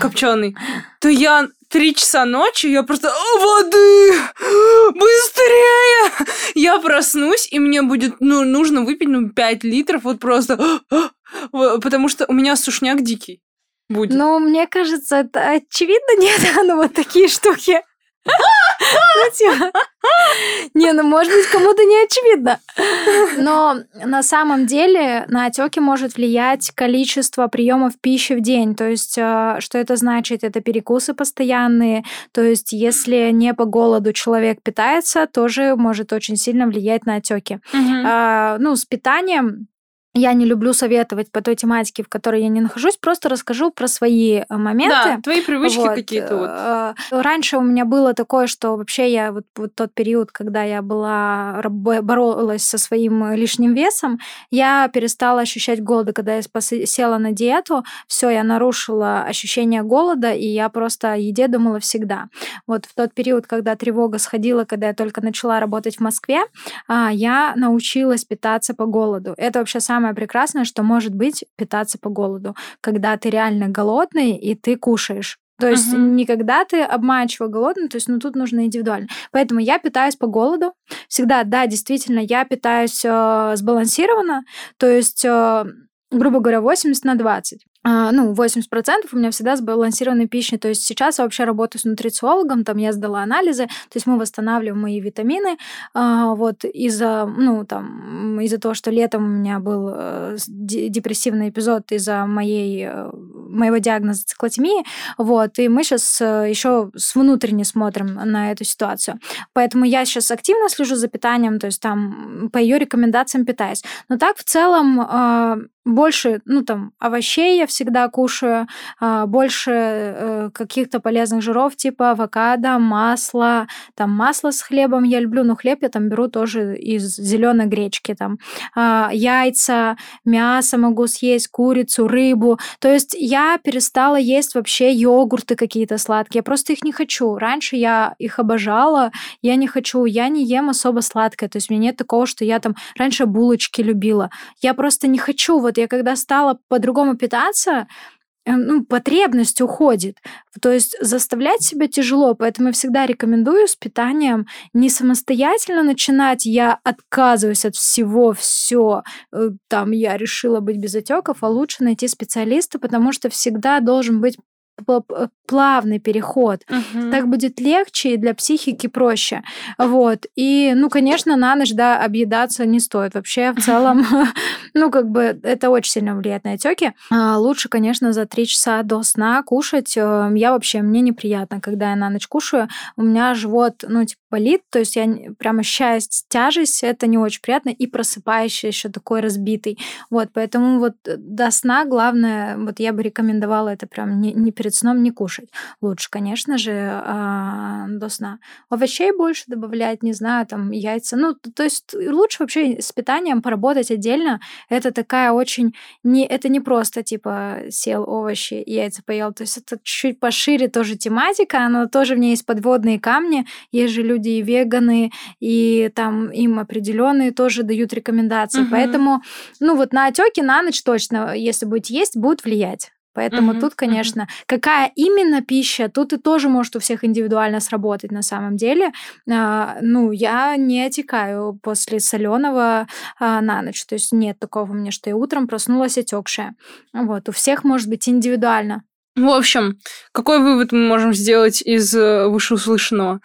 копченый, то я три часа ночи, я просто воды, быстрее! Я проснусь, и мне будет ну, нужно выпить ну, 5 литров, вот просто, потому что у меня сушняк дикий будет. Ну, мне кажется, это очевидно, нет, ну вот такие штуки. Не, ну может быть кому-то не очевидно. Но на самом деле на отеки может влиять количество приемов пищи в день. То есть э, что это значит? Это перекусы постоянные. То есть если не по голоду человек питается, тоже может очень сильно влиять на отеки. А, ну, с питанием я не люблю советовать по той тематике, в которой я не нахожусь, просто расскажу про свои э, моменты. Да, твои привычки вот. какие-то. Вот. Э, раньше у меня было такое, что вообще я вот, вот тот период, когда я была боролась со своим лишним весом, я перестала ощущать голода, когда я села на диету, все, я нарушила ощущение голода, и я просто о еде думала всегда. Вот в тот период, когда тревога сходила, когда я только начала работать в Москве, а, я научилась питаться по голоду. Это вообще самое самое прекрасное, что может быть питаться по голоду, когда ты реально голодный и ты кушаешь. То есть uh-huh. не когда ты обманчиво голодный, то есть, ну, тут нужно индивидуально. Поэтому я питаюсь по голоду. Всегда, да, действительно, я питаюсь э, сбалансированно, то есть, э, грубо говоря, 80 на 20. А, ну, 80% у меня всегда сбалансированной пищей. То есть сейчас я вообще работаю с нутрициологом, там я сдала анализы, то есть мы восстанавливаем мои витамины. А, вот из-за, ну, там, из-за того, что летом у меня был э, депрессивный эпизод из-за моей, э, моего диагноза циклотемии, вот, и мы сейчас э, еще с внутренне смотрим на эту ситуацию. Поэтому я сейчас активно слежу за питанием, то есть там по ее рекомендациям питаюсь. Но так в целом а, больше, ну, там, овощей я всегда кушаю, а, больше э, каких-то полезных жиров, типа авокадо, масло, там, масло с хлебом я люблю, но хлеб я там беру тоже из зеленой гречки, там, а, яйца, мясо могу съесть, курицу, рыбу. То есть я перестала есть вообще йогурты какие-то сладкие, я просто их не хочу. Раньше я их обожала, я не хочу, я не ем особо сладкое, то есть у меня нет такого, что я там раньше булочки любила. Я просто не хочу, вот я когда стала по-другому питаться, э, ну, потребность уходит. То есть заставлять себя тяжело, поэтому я всегда рекомендую с питанием не самостоятельно начинать, я отказываюсь от всего, все, э, там, я решила быть без отеков, а лучше найти специалиста, потому что всегда должен быть плавный переход. Угу. Так будет легче и для психики проще. Вот. И, ну, конечно, на ночь, да, объедаться не стоит. Вообще, в целом, ну, как бы это очень сильно влияет на отеки. А, лучше, конечно, за три часа до сна кушать. Эм, я вообще, мне неприятно, когда я на ночь кушаю. У меня живот, ну, типа, болит, то есть я прямо ощущаю тяжесть, это не очень приятно, и просыпающийся еще такой разбитый. Вот, поэтому вот до сна главное, вот я бы рекомендовала это прям не, не перед перед сном не кушать. Лучше, конечно же, э, до сна. Овощей больше добавлять, не знаю, там яйца. Ну, то есть лучше вообще с питанием поработать отдельно. Это такая очень... Не, это не просто, типа, сел овощи, яйца поел. То есть это чуть пошире тоже тематика, но тоже в ней есть подводные камни. Есть же люди и веганы, и там им определенные тоже дают рекомендации. Угу. Поэтому, ну вот на отеки на ночь точно, если будете есть, будет влиять. Поэтому uh-huh, тут, конечно, uh-huh. какая именно пища, тут и тоже может у всех индивидуально сработать на самом деле. А, ну, я не отекаю после соленого а, на ночь. То есть нет такого у меня, что я утром проснулась отекшая. Вот, у всех может быть индивидуально. В общем, какой вывод мы можем сделать из э, вышеуслышанного?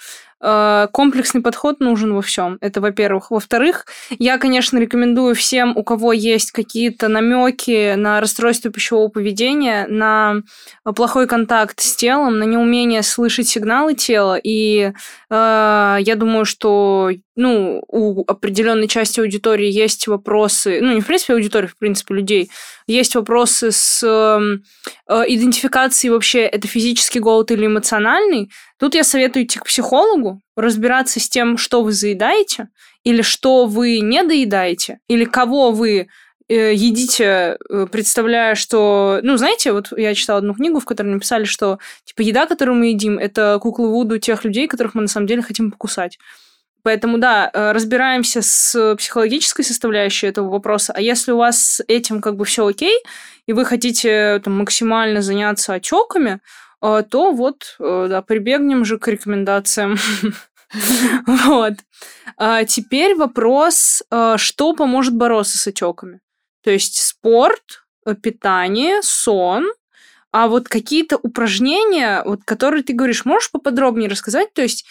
Э, комплексный подход нужен во всем. Это, во-первых. Во-вторых, я, конечно, рекомендую всем, у кого есть какие-то намеки на расстройство пищевого поведения, на плохой контакт с телом, на неумение слышать сигналы тела. И э, я думаю, что ну, у определенной части аудитории есть вопросы, ну, не в принципе аудитории, в принципе, людей, есть вопросы с эм, э, идентификацией вообще, это физический голод или эмоциональный, тут я советую идти к психологу, разбираться с тем, что вы заедаете, или что вы не доедаете, или кого вы э, едите, э, представляя, что... Ну, знаете, вот я читала одну книгу, в которой написали, что, типа, еда, которую мы едим, это куклы Вуду тех людей, которых мы на самом деле хотим покусать. Поэтому, да, э, разбираемся с психологической составляющей этого вопроса. А если у вас с этим как бы все окей, и вы хотите там, максимально заняться отеками, то вот, э, да, прибегнем же к рекомендациям. Вот. А теперь вопрос, что поможет бороться с отеками? То есть спорт, питание, сон, а вот какие-то упражнения, вот, которые ты говоришь, можешь поподробнее рассказать? То есть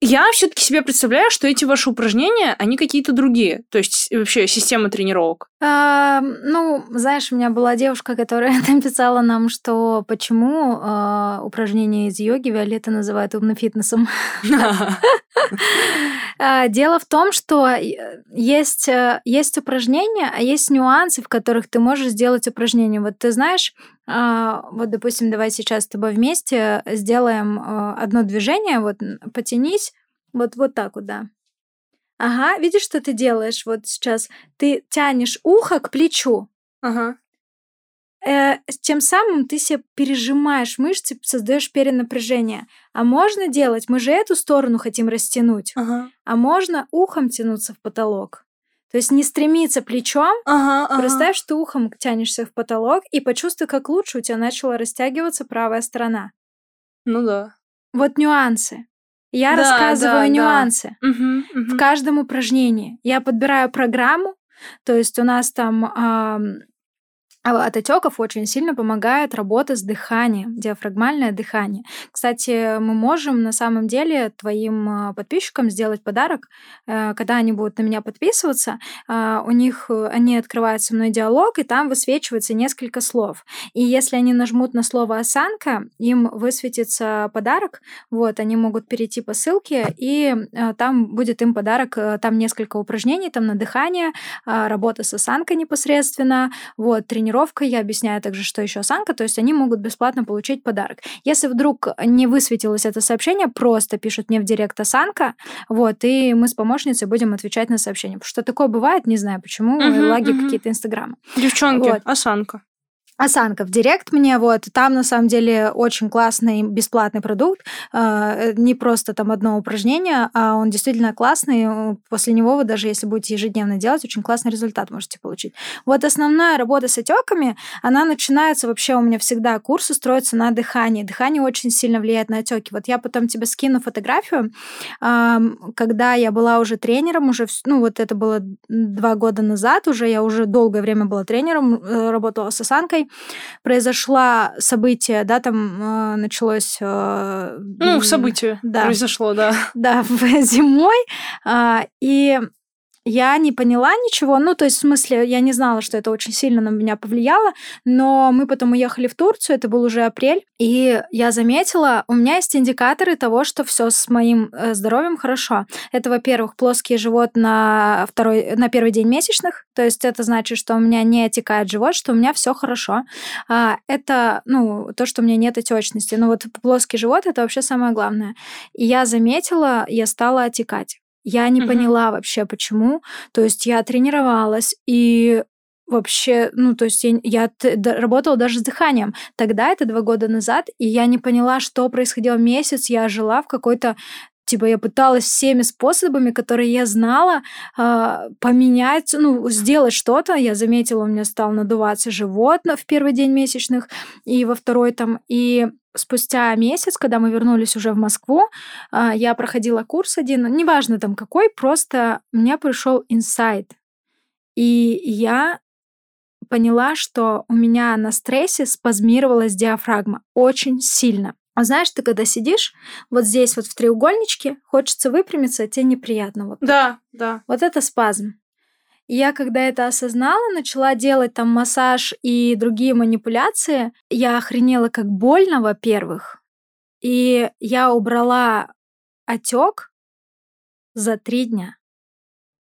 я все-таки себе представляю, что эти ваши упражнения, они какие-то другие. То есть вообще система тренировок. А, ну, знаешь, у меня была девушка, которая написала нам, что почему а, упражнения из йоги Виолетта называет умным фитнесом. А, дело в том, что э, есть, э, есть упражнения, а есть нюансы, в которых ты можешь сделать упражнение. Вот ты знаешь, а, вот, допустим, давай сейчас с тобой вместе сделаем а, одно движение. Вот потянись. Вот, вот так вот, да. Ага, видишь, что ты делаешь вот сейчас? Ты тянешь ухо к плечу. Ага. Э, тем самым ты себе пережимаешь мышцы, создаешь перенапряжение. А можно делать, мы же эту сторону хотим растянуть, ага. а можно ухом тянуться в потолок. То есть не стремиться плечом, ага, ага. представь, что ухом тянешься в потолок и почувствуй, как лучше у тебя начала растягиваться правая сторона. Ну да. Вот нюансы. Я да, рассказываю да, нюансы да. угу, угу. в каждом упражнении. Я подбираю программу, то есть у нас там э, от отеков очень сильно помогает работа с дыханием, диафрагмальное дыхание. Кстати, мы можем на самом деле твоим а, подписчикам сделать подарок, э, когда они будут на меня подписываться, а, у них э, они открывают со мной диалог, и там высвечивается несколько слов. И если они нажмут на слово осанка, им высветится подарок, вот, они могут перейти по ссылке, и э, там будет им подарок, там несколько упражнений, там на дыхание, работа с осанкой непосредственно, вот, тренировка тренировка. Я объясняю также, что еще осанка, то есть они могут бесплатно получить подарок. Если вдруг не высветилось это сообщение, просто пишут мне в директ осанка, вот, и мы с помощницей будем отвечать на сообщение. Потому что такое бывает, не знаю почему, угу, лаги угу. какие-то инстаграмы. Девчонки, вот. осанка. Осанка в Директ мне, вот, там на самом деле очень классный бесплатный продукт, э, не просто там одно упражнение, а он действительно классный, после него вы даже если будете ежедневно делать, очень классный результат можете получить. Вот основная работа с отеками, она начинается вообще у меня всегда, курсы строятся на дыхании, дыхание очень сильно влияет на отеки. Вот я потом тебе скину фотографию, э, когда я была уже тренером, уже, ну вот это было два года назад, уже я уже долгое время была тренером, э, работала с осанкой, произошло событие, да, там э, началось... Э, ну, событие да, произошло, да. Да, зимой, э, и я не поняла ничего. Ну, то есть, в смысле, я не знала, что это очень сильно на меня повлияло, но мы потом уехали в Турцию, это был уже апрель, и я заметила, у меня есть индикаторы того, что все с моим э, здоровьем хорошо. Это, во-первых, плоский живот на, второй, на первый день месячных, то есть это значит, что у меня не отекает живот, что у меня все хорошо. А, это, ну, то, что у меня нет отечности. Но вот плоский живот это вообще самое главное. И я заметила, я стала отекать. Я не угу. поняла вообще, почему. То есть я тренировалась, и вообще, ну, то есть я, я работала даже с дыханием. Тогда, это два года назад, и я не поняла, что происходило месяц. Я жила в какой-то типа я пыталась всеми способами, которые я знала, э, поменять, ну, сделать что-то. Я заметила, у меня стал надуваться живот в первый день месячных и во второй там. И спустя месяц, когда мы вернулись уже в Москву, э, я проходила курс один, неважно там какой, просто мне пришел инсайт. И я поняла, что у меня на стрессе спазмировалась диафрагма очень сильно. А знаешь, ты когда сидишь вот здесь вот в треугольничке, хочется выпрямиться, а тебе неприятно. Вот да, тут. да. Вот это спазм. И я, когда это осознала, начала делать там массаж и другие манипуляции, я охренела как больно, во-первых. И я убрала отек за три дня.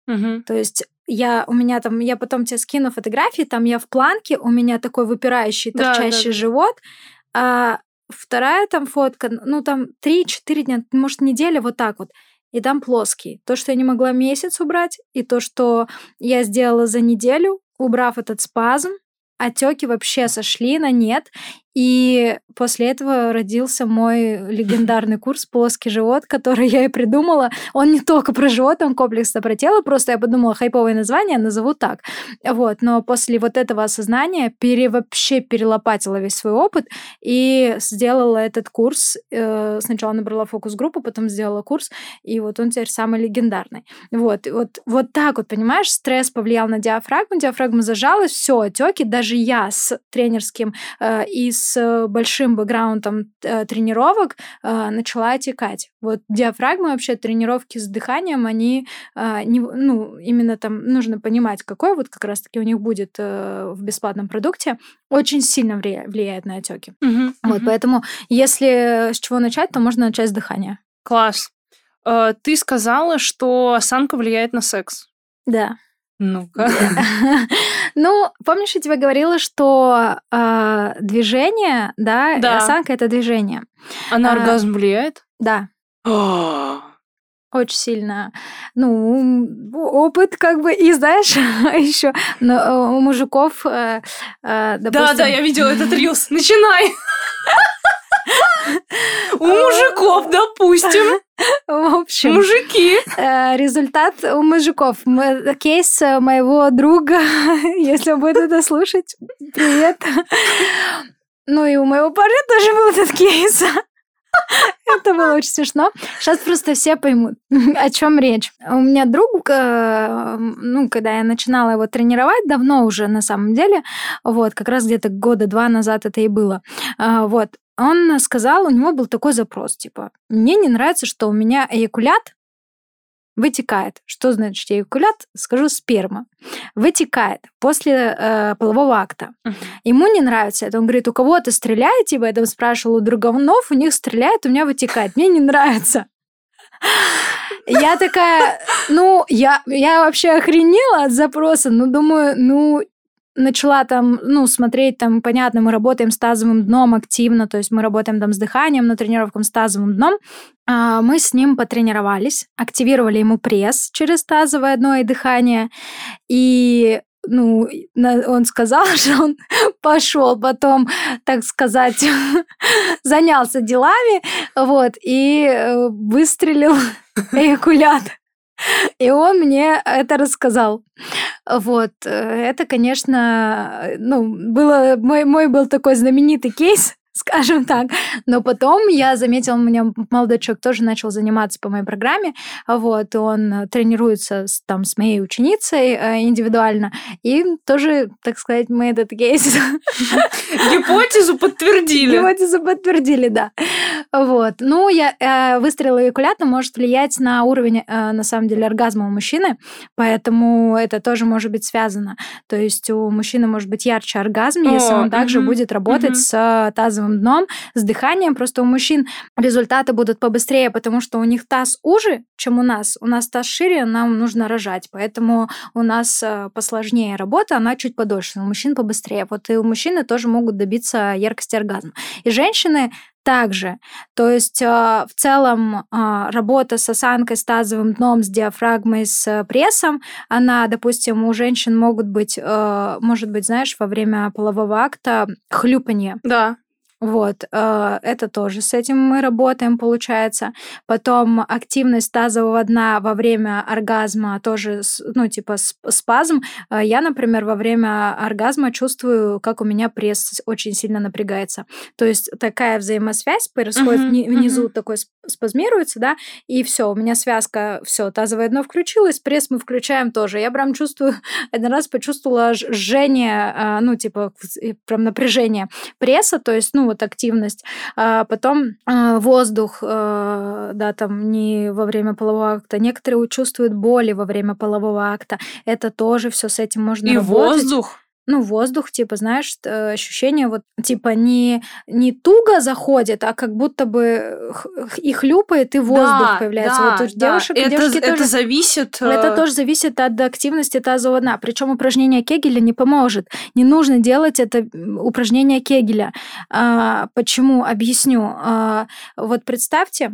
Угу. То есть я у меня там, я потом тебе скину фотографии, там я в планке, у меня такой выпирающий, торчащий да, да, живот, а Вторая там фотка, ну там 3-4 дня, может, неделя, вот так вот. И там плоский. То, что я не могла месяц убрать, и то, что я сделала за неделю, убрав этот спазм, отеки вообще сошли на нет. И после этого родился мой легендарный курс «Плоский живот», который я и придумала. Он не только про живот, он комплексно про тело, просто я подумала, хайповое название назову так. Вот, но после вот этого осознания пере, вообще перелопатила весь свой опыт и сделала этот курс. Э, сначала набрала фокус-группу, потом сделала курс, и вот он теперь самый легендарный. Вот, вот, вот так вот, понимаешь, стресс повлиял на диафрагму, диафрагма зажалась, все, отеки, даже я с тренерским э, и с с большим бэкграундом э, тренировок э, начала отекать. Вот диафрагма вообще тренировки с дыханием, они э, не, ну, именно там нужно понимать, какой вот как раз-таки у них будет в бесплатном продукте, очень сильно влияет на отеки. Угу, вот, угу. поэтому если с чего начать, то можно начать с дыхания. Класс. Ты сказала, что осанка влияет на секс. Да. Ну-ка. Ну, помнишь, я тебе говорила, что э, движение, да, да, осанка это движение. А на оргазм влияет? Да. А. Очень сильно. Ну, опыт как бы, и знаешь, еще э, у мужиков, э, э, допустим... Да, да, я видела этот рилс. Начинай! У мужиков, допустим. В общем, мужики. Э, результат у мужиков. Кейс моего друга, если он будет это слушать, привет. Ну и у моего парня тоже был этот кейс. Это было очень смешно. Сейчас просто все поймут, о чем речь. У меня друг, э, ну, когда я начинала его тренировать, давно уже на самом деле, вот, как раз где-то года два назад это и было, э, вот, он сказал, у него был такой запрос, типа, мне не нравится, что у меня эякулят вытекает. Что значит эякулят? Скажу сперма. Вытекает после э, полового акта. Uh-huh. Ему не нравится это. Он говорит, у кого-то стреляет, типа, я там спрашивал у друговнов, у них стреляет, у меня вытекает. Мне не нравится. Я такая, ну, я, я вообще охренела от запроса, ну, думаю, ну, начала там, ну, смотреть там, понятно, мы работаем с тазовым дном активно, то есть мы работаем там с дыханием на тренировках с тазовым дном. А, мы с ним потренировались, активировали ему пресс через тазовое дно и дыхание, и ну, он сказал, что он пошел потом, так сказать, занялся делами, вот, и э, выстрелил эякулят. И он мне это рассказал. Вот. Э, это, конечно, ну, было, мой, мой был такой знаменитый кейс, скажем так. Но потом я заметила, у меня молодой человек тоже начал заниматься по моей программе. Вот, он тренируется с, там с моей ученицей э, индивидуально. И тоже, так сказать, мы этот кейс... Гипотезу подтвердили. Гипотезу подтвердили, да. Вот. Ну, я, э, выстрел эякулята может влиять на уровень, э, на самом деле, оргазма у мужчины, поэтому это тоже может быть связано. То есть у мужчины может быть ярче оргазм, О, если он также будет работать угу. с тазовым дном, с дыханием. Просто у мужчин результаты будут побыстрее, потому что у них таз уже, чем у нас. У нас таз шире, нам нужно рожать, поэтому у нас э, посложнее работа, она чуть подольше, у мужчин побыстрее. Вот и у мужчины тоже могут добиться яркости оргазма. И женщины также. То есть а, в целом а, работа с осанкой, с тазовым дном, с диафрагмой, с прессом, она, допустим, у женщин могут быть, э, может быть, знаешь, во время полового акта хлюпанье. Да. Вот, э, это тоже с этим мы работаем, получается. Потом активность тазового дна во время оргазма тоже, ну, типа спазм. Э, я, например, во время оргазма чувствую, как у меня пресс очень сильно напрягается. То есть такая взаимосвязь происходит uh-huh, внизу, uh-huh. такой спазмируется, да, и все, у меня связка, все, тазовое дно включилось, пресс мы включаем тоже. Я прям чувствую, один раз почувствовала жжение, э, ну, типа, прям напряжение пресса, то есть, ну, вот активность. А потом а, воздух, а, да, там не во время полового акта. Некоторые чувствуют боли во время полового акта. Это тоже все с этим можно И работать. воздух? Ну, воздух, типа, знаешь, ощущение вот, типа, не, не туго заходит, а как будто бы и хлюпает, и воздух да, появляется. Да, вот у да. девушек, это, девушки это тоже, зависит... Это э, тоже зависит от активности тазового дна. Причем упражнение Кегеля не поможет. Не нужно делать это упражнение Кегеля. А, почему? Объясню. А, вот представьте,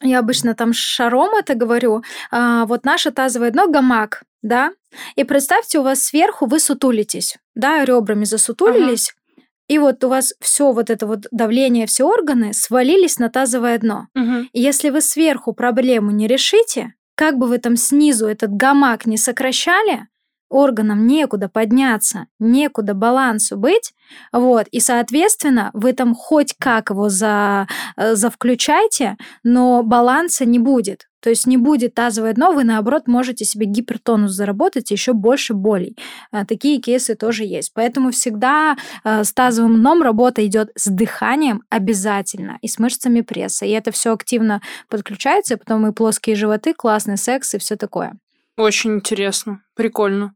я обычно там шаром это говорю, а, вот наше тазовое дно гамак, да, и представьте, у вас сверху вы сутулитесь, да, ребрами засутулились, ага. и вот у вас все вот это вот давление, все органы свалились на тазовое дно. Угу. И если вы сверху проблему не решите, как бы вы там снизу этот гамак не сокращали, органам некуда подняться, некуда балансу быть, вот, и, соответственно, вы там хоть как его за, э, завключайте, но баланса не будет. То есть не будет тазовое дно, вы, наоборот, можете себе гипертонус заработать, еще больше болей. Э, такие кейсы тоже есть. Поэтому всегда э, с тазовым дном работа идет с дыханием обязательно и с мышцами пресса. И это все активно подключается, и потом и плоские животы, классный секс и все такое. Очень интересно, прикольно.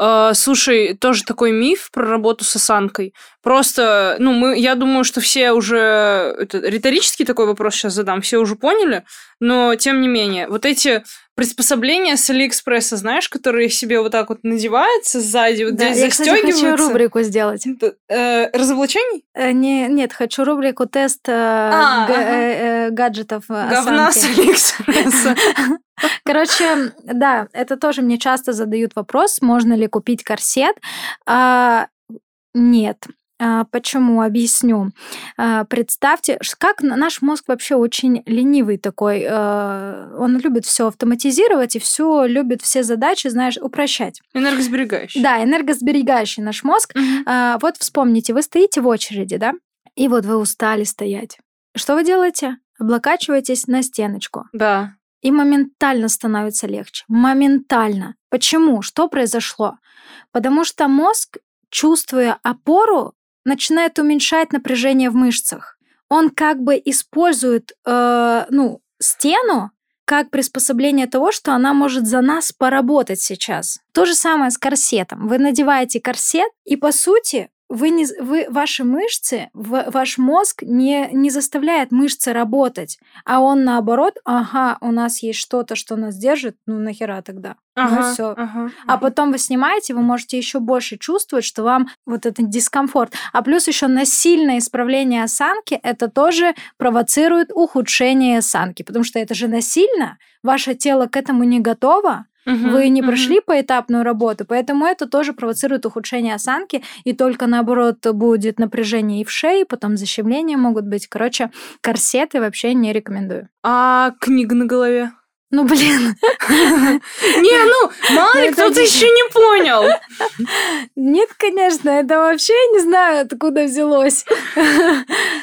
Uh, слушай, тоже такой миф про работу с осанкой. Просто, ну, мы, я думаю, что все уже... Это риторический такой вопрос сейчас задам, все уже поняли, но тем не менее, вот эти приспособления с Алиэкспресса, знаешь, которые себе вот так вот надеваются сзади, вот да, здесь я, кстати, хочу рубрику сделать. Э, разоблачений? Э, не, нет, хочу рубрику тест э, а, га- ага. э, э, гаджетов Говна осанки. с Алиэкспресса. Короче, да, это тоже мне часто задают вопрос, можно ли купить корсет. А, нет, почему? Объясню. А, представьте, как наш мозг вообще очень ленивый такой. А, он любит все автоматизировать и все любит все задачи, знаешь, упрощать. Энергосберегающий. Да, энергосберегающий наш мозг. Угу. Вот вспомните, вы стоите в очереди, да? И вот вы устали стоять. Что вы делаете? Облокачиваетесь на стеночку. Да. И моментально становится легче. Моментально. Почему? Что произошло? Потому что мозг, чувствуя опору, начинает уменьшать напряжение в мышцах. Он как бы использует э, ну, стену как приспособление того, что она может за нас поработать сейчас. То же самое с корсетом. Вы надеваете корсет, и по сути вы не, вы, ваши мышцы, ваш мозг не, не заставляет мышцы работать, а он наоборот, ага, у нас есть что-то, что нас держит, ну нахера тогда? Ну ага, ну все. Ага, ага. А потом вы снимаете, вы можете еще больше чувствовать, что вам вот этот дискомфорт. А плюс еще насильное исправление осанки, это тоже провоцирует ухудшение осанки, потому что это же насильно, ваше тело к этому не готово, Угу, Вы не прошли угу. поэтапную работу, поэтому это тоже провоцирует ухудшение осанки, и только наоборот будет напряжение и в шее, потом защемления могут быть. Короче, корсеты вообще не рекомендую. А книга на голове? Ну, блин. Не, ну, мало ли кто-то еще не понял. Нет, конечно, это вообще не знаю, откуда взялось.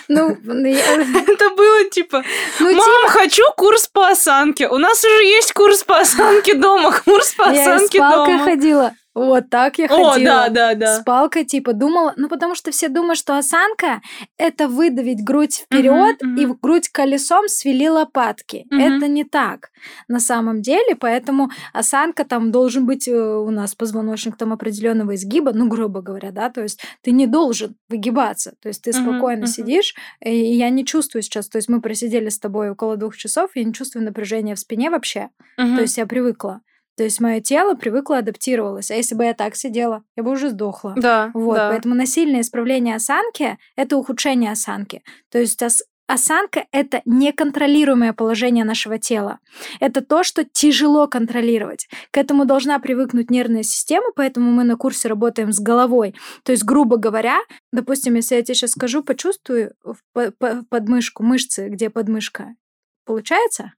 Ну, это было типа, ну, мам, хочу курс по осанке. У нас уже есть курс по осанке дома, курс по осанке дома. Я ходила. Вот так я О, ходила. да, да, да. С палкой, типа, думала, ну, потому что все думают, что осанка — это выдавить грудь вперед Мгм, и в грудь колесом свели лопатки. Мгм. Это не так на самом деле, поэтому осанка там должен быть э, у нас позвоночник там определенного изгиба, ну, грубо говоря, да, то есть ты не должен выгибаться, то есть ты Мгм, спокойно мгм. сидишь, и я не чувствую сейчас, то есть мы просидели с тобой около двух часов, я не чувствую напряжения в спине вообще, Мгм. то есть я привыкла. То есть мое тело привыкло, адаптировалось. А если бы я так сидела, я бы уже сдохла. Да, Вот, да. поэтому насильное исправление осанки – это ухудшение осанки. То есть ос- осанка – это неконтролируемое положение нашего тела. Это то, что тяжело контролировать. К этому должна привыкнуть нервная система, поэтому мы на курсе работаем с головой. То есть, грубо говоря, допустим, если я тебе сейчас скажу, почувствуй в по- по- подмышку, мышцы, где подмышка. Получается?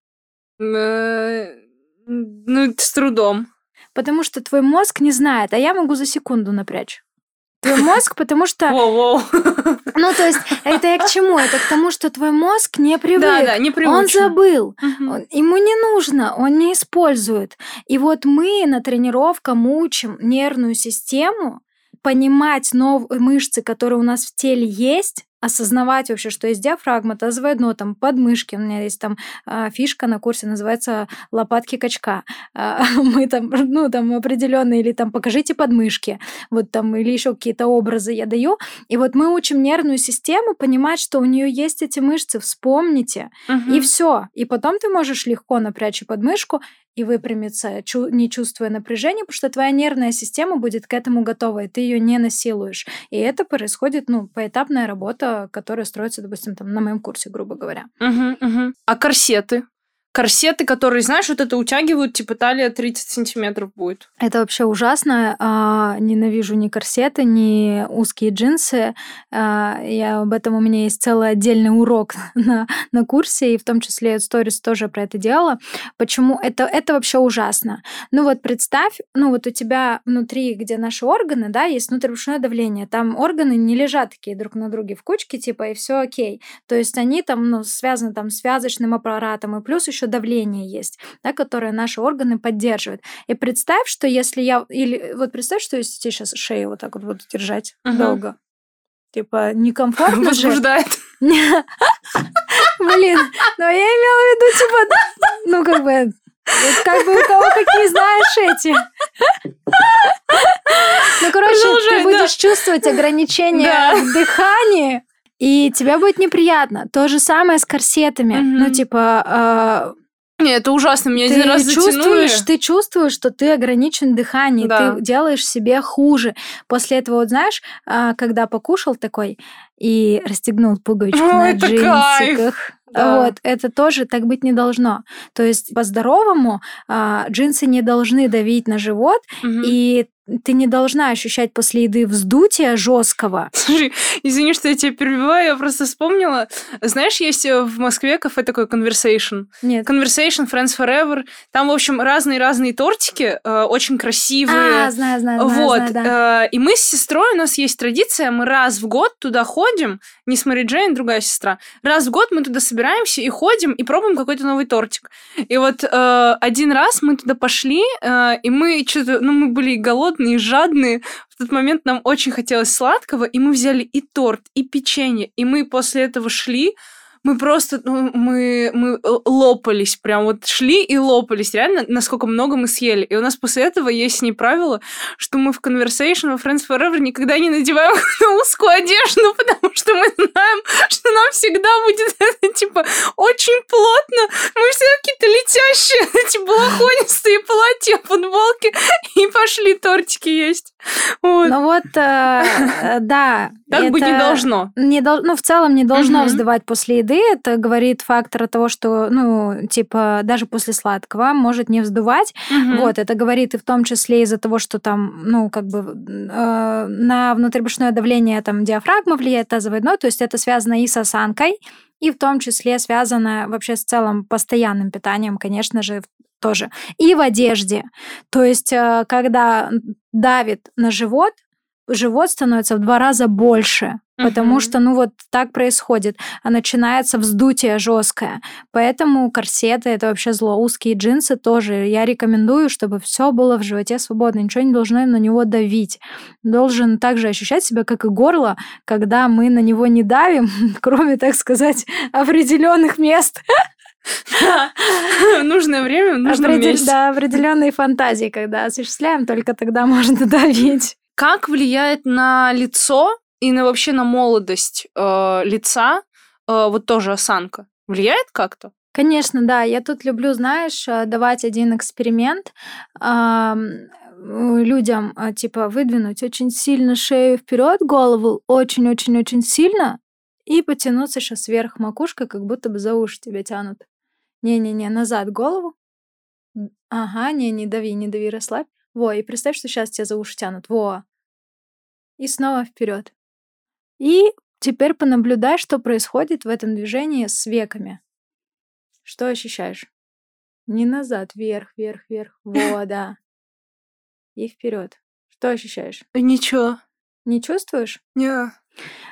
Ну, с трудом. Потому что твой мозг не знает, а я могу за секунду напрячь. Твой мозг, потому что... Воу-воу. Ну, то есть, это я к чему? Это к тому, что твой мозг не привык. Да, да, не Он приучен. забыл. Мгм. Он- Ему не нужно, он не использует. И вот мы на тренировках учим нервную систему понимать новые мышцы, которые у нас в теле есть, осознавать вообще, что есть диафрагма, тазовое дно, там подмышки. У меня есть там а, фишка на курсе, называется лопатки качка. А, Мы там, ну, там определенные, или там покажите подмышки, вот там, или еще какие-то образы я даю. И вот мы учим нервную систему понимать, что у нее есть эти мышцы, вспомните, Мгм. и все. И потом ты можешь легко напрячь подмышку и выпрямиться, не чувствуя напряжения, потому что твоя нервная система будет к этому готова, и ты ее не насилуешь. И это происходит, ну, поэтапная работа, которая строится, допустим, там на моем курсе, грубо говоря. Мгм, мгм. А корсеты? Корсеты, которые, знаешь, вот это утягивают, типа талия 30 сантиметров будет. Это вообще ужасно. А, ненавижу ни корсеты, ни узкие джинсы. А, я об этом у меня есть целый отдельный урок на, на курсе, и в том числе в сторис тоже про это делала. Почему это, это вообще ужасно? Ну вот представь, ну вот у тебя внутри, где наши органы, да, есть внутрибрюшное давление. Там органы не лежат такие друг на друге в кучке, типа, и все окей. То есть они там, ну, связаны там связочным аппаратом, и плюс еще давление есть, да, которое наши органы поддерживают. И представь, что если я... Или вот представь, что если тебе сейчас шею вот так вот буду держать Мгм. долго. Типа, некомфортно. Возбуждает. Блин, ну я имела в виду, типа, ну как бы, вот как бы у кого какие знаешь эти. Ну, короче, Продолжай, ты да. будешь чувствовать ограничения Да. в дыхании, и тебе будет неприятно. То же самое с корсетами. Мгм. Ну, типа, а, Не, это ужасно. Меня ты один раз затянули. чувствуешь, ты чувствуешь, что ты ограничен в дыхании, Да. ты делаешь себе хуже. После этого, вот знаешь, а, когда покушал такой и расстегнул пуговичку О, на это джинсиках, кайф. Да. вот, это тоже так быть не должно. То есть по-здоровому а, джинсы не должны давить на живот, Мгм. и ты не должна ощущать после еды вздутия жесткого. Слушай, извини, что я тебя перебиваю, я просто вспомнила. Знаешь, есть э, в Москве кафе такое Conversation. Нет. Conversation, Friends Forever. Там, в общем, разные-разные тортики, э, очень красивые. А, знаю, знаю, знаю, вот. знаю, да. э, и мы с сестрой, у нас есть традиция, мы раз в год туда ходим, не с Мари Джейн, другая сестра. Раз в год мы туда собираемся и ходим, и пробуем какой-то новый тортик. И вот э, один раз мы туда пошли, э, и мы что-то, ну, мы были и голодные, жадные. В тот момент нам очень хотелось сладкого, и мы взяли и торт, и печенье. И мы после этого шли, мы просто, ну, мы, мы э, лопались, прям вот шли и лопались, реально, насколько много мы съели. И у нас после этого есть с ней правило, что мы в Conversation, во Friends Forever никогда не надеваем узкую одежду, потому что мы знаем, что нам всегда будет это, типа, очень плотно. Мы все какие-то летящие, эти балахонистые платья, футболки, и пошли тортики есть. Вот. Ну вот, э, да. Так быть не должно. не дол- ну, в целом не должно Мгм. вздувать после еды. Это говорит фактор того, что, ну, типа, даже после сладкого может не вздувать. Мгм. Вот, это говорит и в том числе из-за того, что там, ну, как бы э, на внутрибрюшное давление там диафрагма влияет, тазовое дно, то есть это связано и с осанкой, и в том числе связано вообще с целым постоянным питанием, конечно же, тоже. И в одежде. То есть, э, когда давит на живот, живот становится в два раза больше. Потому Мгм. что, ну вот так происходит. А начинается вздутие жесткое. Поэтому корсеты это вообще зло. Узкие джинсы тоже. Я рекомендую, чтобы все было в животе свободно. Ничего не должно на него давить. Должен также ощущать себя, как и горло, когда мы на него не давим, кроме, так сказать, определенных мест. В нужное время, в нужном Определ- месте. Да, определенные фантазии, когда осуществляем, только тогда можно давить. Как влияет на лицо и на вообще на молодость э, лица э, вот тоже осанка? Влияет как-то? Конечно, да. Я тут люблю, знаешь, э, давать один эксперимент людям, э, типа, выдвинуть очень сильно шею вперед, голову очень-очень-очень сильно и потянуться сейчас вверх макушкой, как будто бы за уши тебя тянут. Не-не-не, назад голову. Ага, не, не дави, не дави, расслабь. Во, и представь, что сейчас тебя за уши тянут. Во. И снова вперед. И теперь понаблюдай, что происходит в этом движении с веками. Что ощущаешь? Не назад, вверх, вверх, вверх. Во, да. И вперед. Что ощущаешь? Ничего. Не чувствуешь? Не.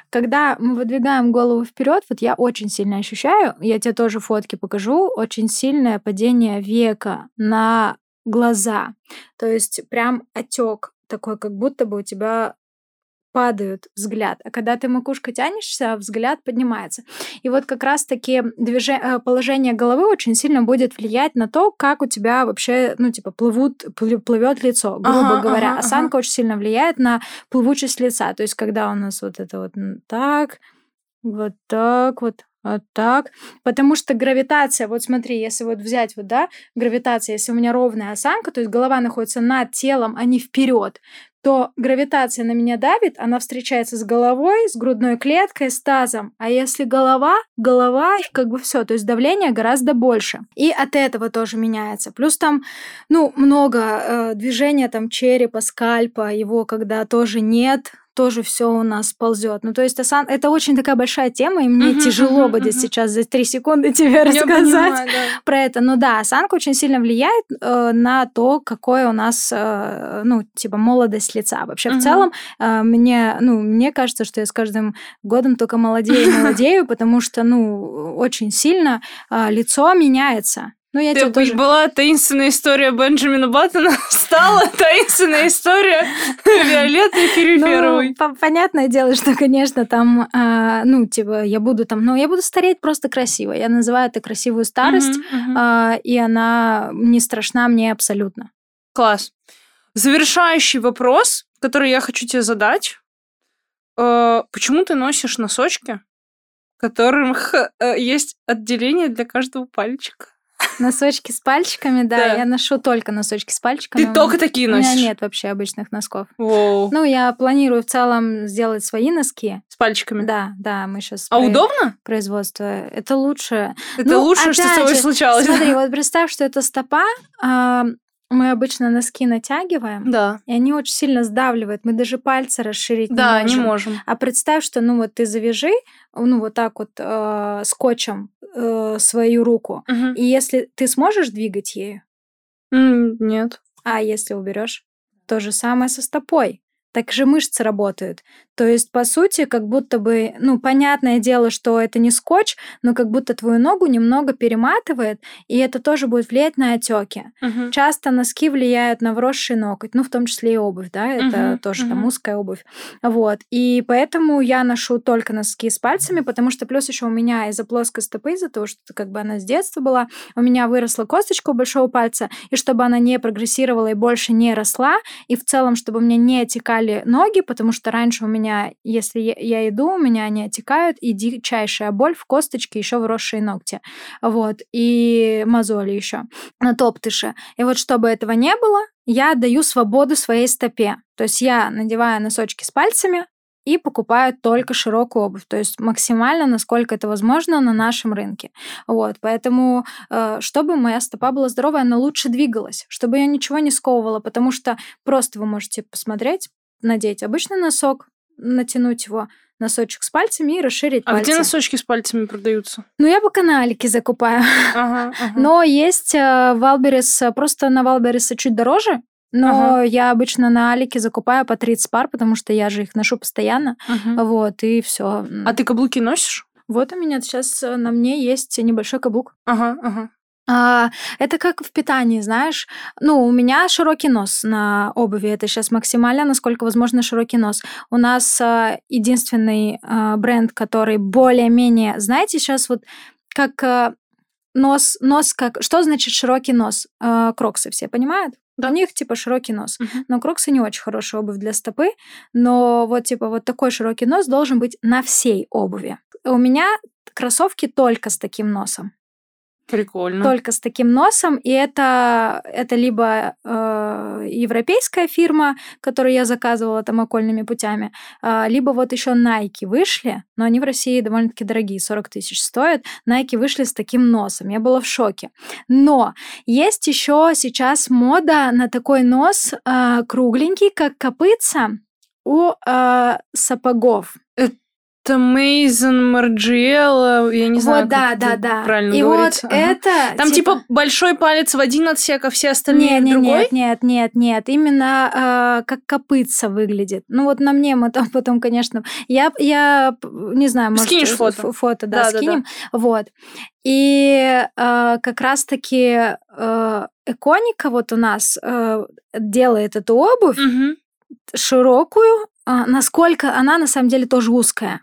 Когда мы выдвигаем голову вперед, вот я очень сильно ощущаю, я тебе тоже фотки покажу, очень сильное падение века на глаза. То есть прям отек такой, как будто бы у тебя падает взгляд. А когда ты макушкой тянешься, взгляд поднимается. И вот как раз-таки движе... э, положение головы очень сильно будет влиять на то, как у тебя вообще, ну, типа, плывут, плывет лицо, грубо Ага, говоря. ага, Осанка очень сильно влияет на плывучесть лица. То есть, когда у нас вот это вот так, вот так вот, вот так. Потому что гравитация, вот смотри, если вот взять вот, да, гравитация, если у меня ровная осанка, то есть голова находится над телом, а не вперед, то гравитация на меня давит, она встречается с головой, с грудной клеткой, с тазом. А если голова, голова, как бы все, то есть давление гораздо больше. И от этого тоже меняется. Плюс там, ну, много э, движения там черепа, скальпа, его когда тоже нет, тоже все у нас ползет. Ну, то есть осан... это очень такая большая тема, и мне тяжело будет сейчас за три секунды тебе Я рассказать понимаю, да. про это. Ну да, осанка очень сильно влияет э, на то, какое у нас, э, ну, типа, молодость лица. Вообще, в целом, э, мне, ну, мне кажется, что я с каждым годом только молодею и молодею, потому что, ну, очень сильно э, лицо меняется. Ну, я Ты тоже... была таинственная история Бенджамина Баттона, стала таинственная история Виолетты Фериферовой. Ну, по- понятное дело, что, конечно, там, а, ну, типа, я буду там, ну, я буду стареть просто красиво. Я называю это красивую старость, мгм. а, и она не страшна мне абсолютно. Класс. Завершающий вопрос, который я хочу тебе задать. Э, Почему ты носишь носочки, в которых э, есть отделение для каждого пальчика? Носочки с пальчиками, да, Да. я ношу только носочки с пальчиками. Ты только такие У меня носишь? нет вообще обычных носков. Воу. Ну, я планирую в целом сделать свои носки. С пальчиками. Да, да, мы сейчас... А удобно? Производство. Это лучше. Это Ну, лучшее, что с тобой же, случалось. Смотри, вот представь, что это стопа. а, мы обычно носки натягиваем, Да. и они очень сильно сдавливают. Мы даже пальцы расширить Да, не не можем. можем. А представь, что ну вот ты завяжи, ну вот так вот э, скотчем э, свою руку, Мгм. и если ты сможешь двигать ею, Нет. а если уберешь, то же самое со стопой. Так же мышцы работают. То есть, по сути, как будто бы, ну, понятное дело, что это не скотч, но как будто твою ногу немного перематывает, и это тоже будет влиять на отеки. Мгм. Часто носки влияют на вросший ноготь, ну, в том числе и обувь, да, это Мгм, тоже там мгм. узкая обувь. Вот. И поэтому я ношу только носки с пальцами, потому что плюс еще у меня из-за плоской стопы, из-за того, что как бы она с детства была, у меня выросла косточка у большого пальца, и чтобы она не прогрессировала и больше не росла, и в целом, чтобы у меня не отекали ноги, потому что раньше у меня, если я, иду, у меня они отекают, и дичайшая боль в косточке, еще вросшие ногти. Вот. И мозоли еще на топтыше. И вот чтобы этого не было, я даю свободу своей стопе. То есть я надеваю носочки с пальцами и покупаю только широкую обувь, то есть максимально, насколько это возможно на нашем рынке. Вот, поэтому, э, чтобы моя стопа была здоровая, она лучше двигалась, чтобы я ничего не сковывала, потому что просто вы можете посмотреть, надеть обычный носок, натянуть его, носочек с пальцами и расширить А пальцы. где носочки с пальцами продаются? Ну, я по каналике закупаю. Ага, ага. Но есть э, Wildberries, э, просто на Wildberries чуть дороже, Но Ага. я обычно на Алике закупаю по 30 пар, потому что я же их ношу постоянно. Мгм. Вот, и все. А ты каблуки носишь? Вот у меня сейчас на мне есть небольшой каблук. Ага, ага. А, это как в питании, знаешь. Ну, у меня широкий нос на обуви. Это сейчас максимально, насколько возможно, широкий нос. У нас а, единственный а, бренд, который более-менее... Знаете, сейчас вот как нос... Нос как... Что значит широкий нос? Кроксы все понимают? Да. У них типа широкий нос. Мгм. Но кроксы не очень хорошая обувь для стопы. Но вот типа вот такой широкий нос должен быть на всей обуви. У меня кроссовки только с таким носом Прикольно. только с таким носом, и это, это либо э, европейская фирма, которую я заказывала там окольными путями, а, либо вот еще Nike вышли, но они в России довольно-таки дорогие, 40 тысяч стоят. Nike вышли с таким носом, я была в шоке. Но есть еще сейчас мода на такой нос э, кругленький, как копытца у э, сапогов. Это Мейзен Марджиэла, я не знаю, вот, да, как да, это да. правильно И говорится. вот Ага. это... Там типа... большой палец в один отсек, а все остальные Нет, нет, другой? нет, нет, нет, нет. Именно э, как копытца выглядит. Ну вот на мне мы там потом, конечно, я, я не знаю, может Скинешь фото? фото, да, Да-да-да. скинем. Вот. И э, как раз-таки э, Эконика вот у нас э, делает эту обувь Мгм. широкую, насколько она на самом деле тоже узкая.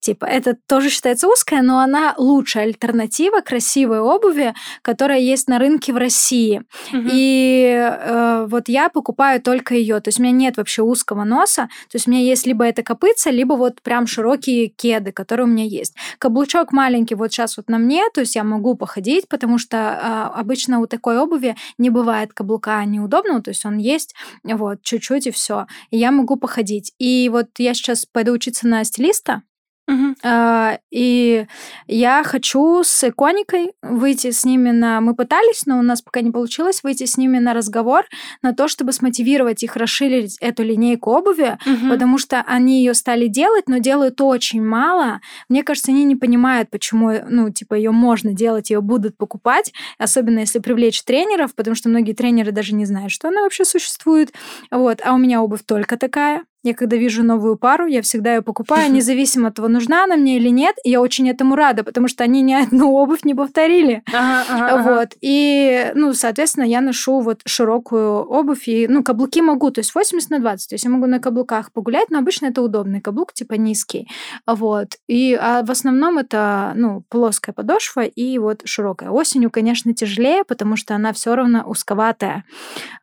Типа, это тоже считается узкая, но она лучшая альтернатива красивой обуви, которая есть на рынке в России. Мгм. И э, вот я покупаю только ее. То есть у меня нет вообще узкого носа. То есть у меня есть либо это копытца, либо вот прям широкие кеды, которые у меня есть. Каблучок маленький вот сейчас вот на мне, то есть я могу походить, потому что а, обычно у такой обуви не бывает каблука неудобного, то есть он есть вот чуть-чуть и все. И я могу походить. И вот я сейчас пойду учиться на стилиста, Мгм. а, И я хочу с иконикой выйти с ними на... Мы пытались, но у нас пока не получилось выйти с ними на разговор, на то, чтобы смотивировать их расширить эту линейку обуви, Мгм. потому что они ее стали делать, но делают очень мало. Мне кажется, они не понимают, почему, ну, типа, ее можно делать, ее будут покупать, особенно если привлечь тренеров, потому что многие тренеры даже не знают, что она вообще существует. Вот, а у меня обувь только такая. Я когда вижу новую пару, я всегда ее покупаю, независимо от того, нужна она мне или нет. И я очень этому рада, потому что они ни одну обувь не повторили. Ага, ага, ага. Вот. И, ну, соответственно, я ношу вот широкую обувь. И, ну, каблуки могу, то есть 80 на 20. То есть я могу на каблуках погулять, но обычно это удобный каблук, типа низкий. Вот. И а в основном это, ну, плоская подошва и вот широкая. Осенью, конечно, тяжелее, потому что она все равно узковатая.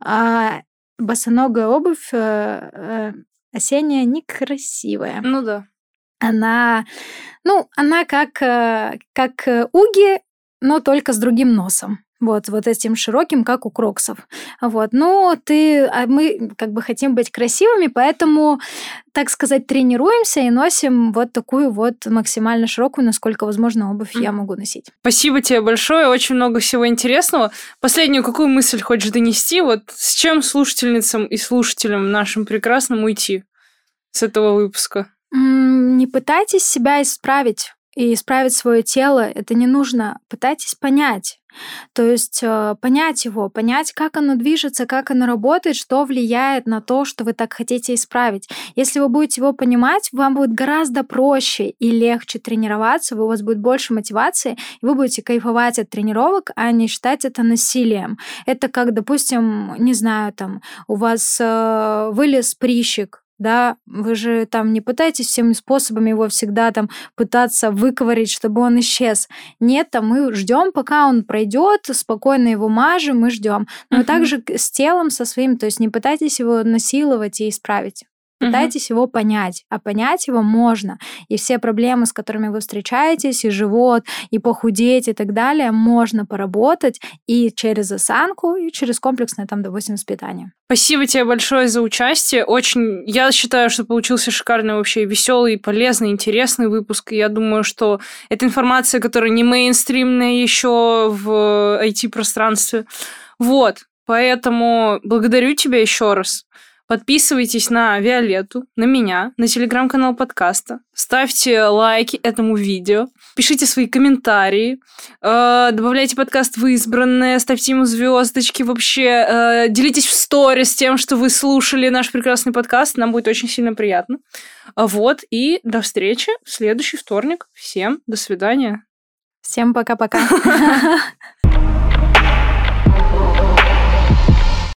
А босоногая обувь э, э, осенняя некрасивая Ну да. она, ну, она как, э, как э, уги, но только с другим носом. Вот, вот этим широким, как у кроксов. Вот. Ну, ты, а мы как бы хотим быть красивыми, поэтому, так сказать, тренируемся и носим вот такую вот максимально широкую, насколько возможно, обувь я могу носить. Спасибо тебе большое, очень много всего интересного. Последнюю какую мысль хочешь донести? Вот с чем слушательницам и слушателям нашим прекрасным уйти с этого выпуска? Не пытайтесь себя исправить и исправить свое тело. Это не нужно. Пытайтесь понять. То есть э, понять его, понять, как оно движется, как оно работает, что влияет на то, что вы так хотите исправить. Если вы будете его понимать, вам будет гораздо проще и легче тренироваться, у вас будет больше мотивации, и вы будете кайфовать от тренировок, а не считать это насилием. Это как, допустим, не знаю, там, у вас э, вылез прищик, да, вы же там не пытаетесь всеми способами его всегда там пытаться выковырить, чтобы он исчез. Нет, там мы ждем, пока он пройдет, спокойно его мажем, мы ждем. Но Мгм. также с телом, со своим, то есть не пытайтесь его насиловать и исправить. Пытайтесь его понять, а понять его можно. И все проблемы, с которыми вы встречаетесь, и живот, и похудеть, и так далее, можно поработать и через осанку, и через комплексное, там, допустим, воспитание. Спасибо тебе большое за участие. Очень, я считаю, что получился шикарный вообще веселый, полезный, интересный выпуск. И я думаю, что это информация, которая не мейнстримная еще в IT-пространстве. Вот, поэтому благодарю тебя еще раз. Подписывайтесь на Виолетту, на меня, на телеграм-канал подкаста. Ставьте лайки этому видео. Пишите свои комментарии. Э, добавляйте подкаст в избранное. Ставьте ему звездочки. Вообще э, делитесь в сторис тем, что вы слушали наш прекрасный подкаст. Нам будет очень сильно приятно. Вот. И до встречи в следующий вторник. Всем до свидания. Всем пока-пока.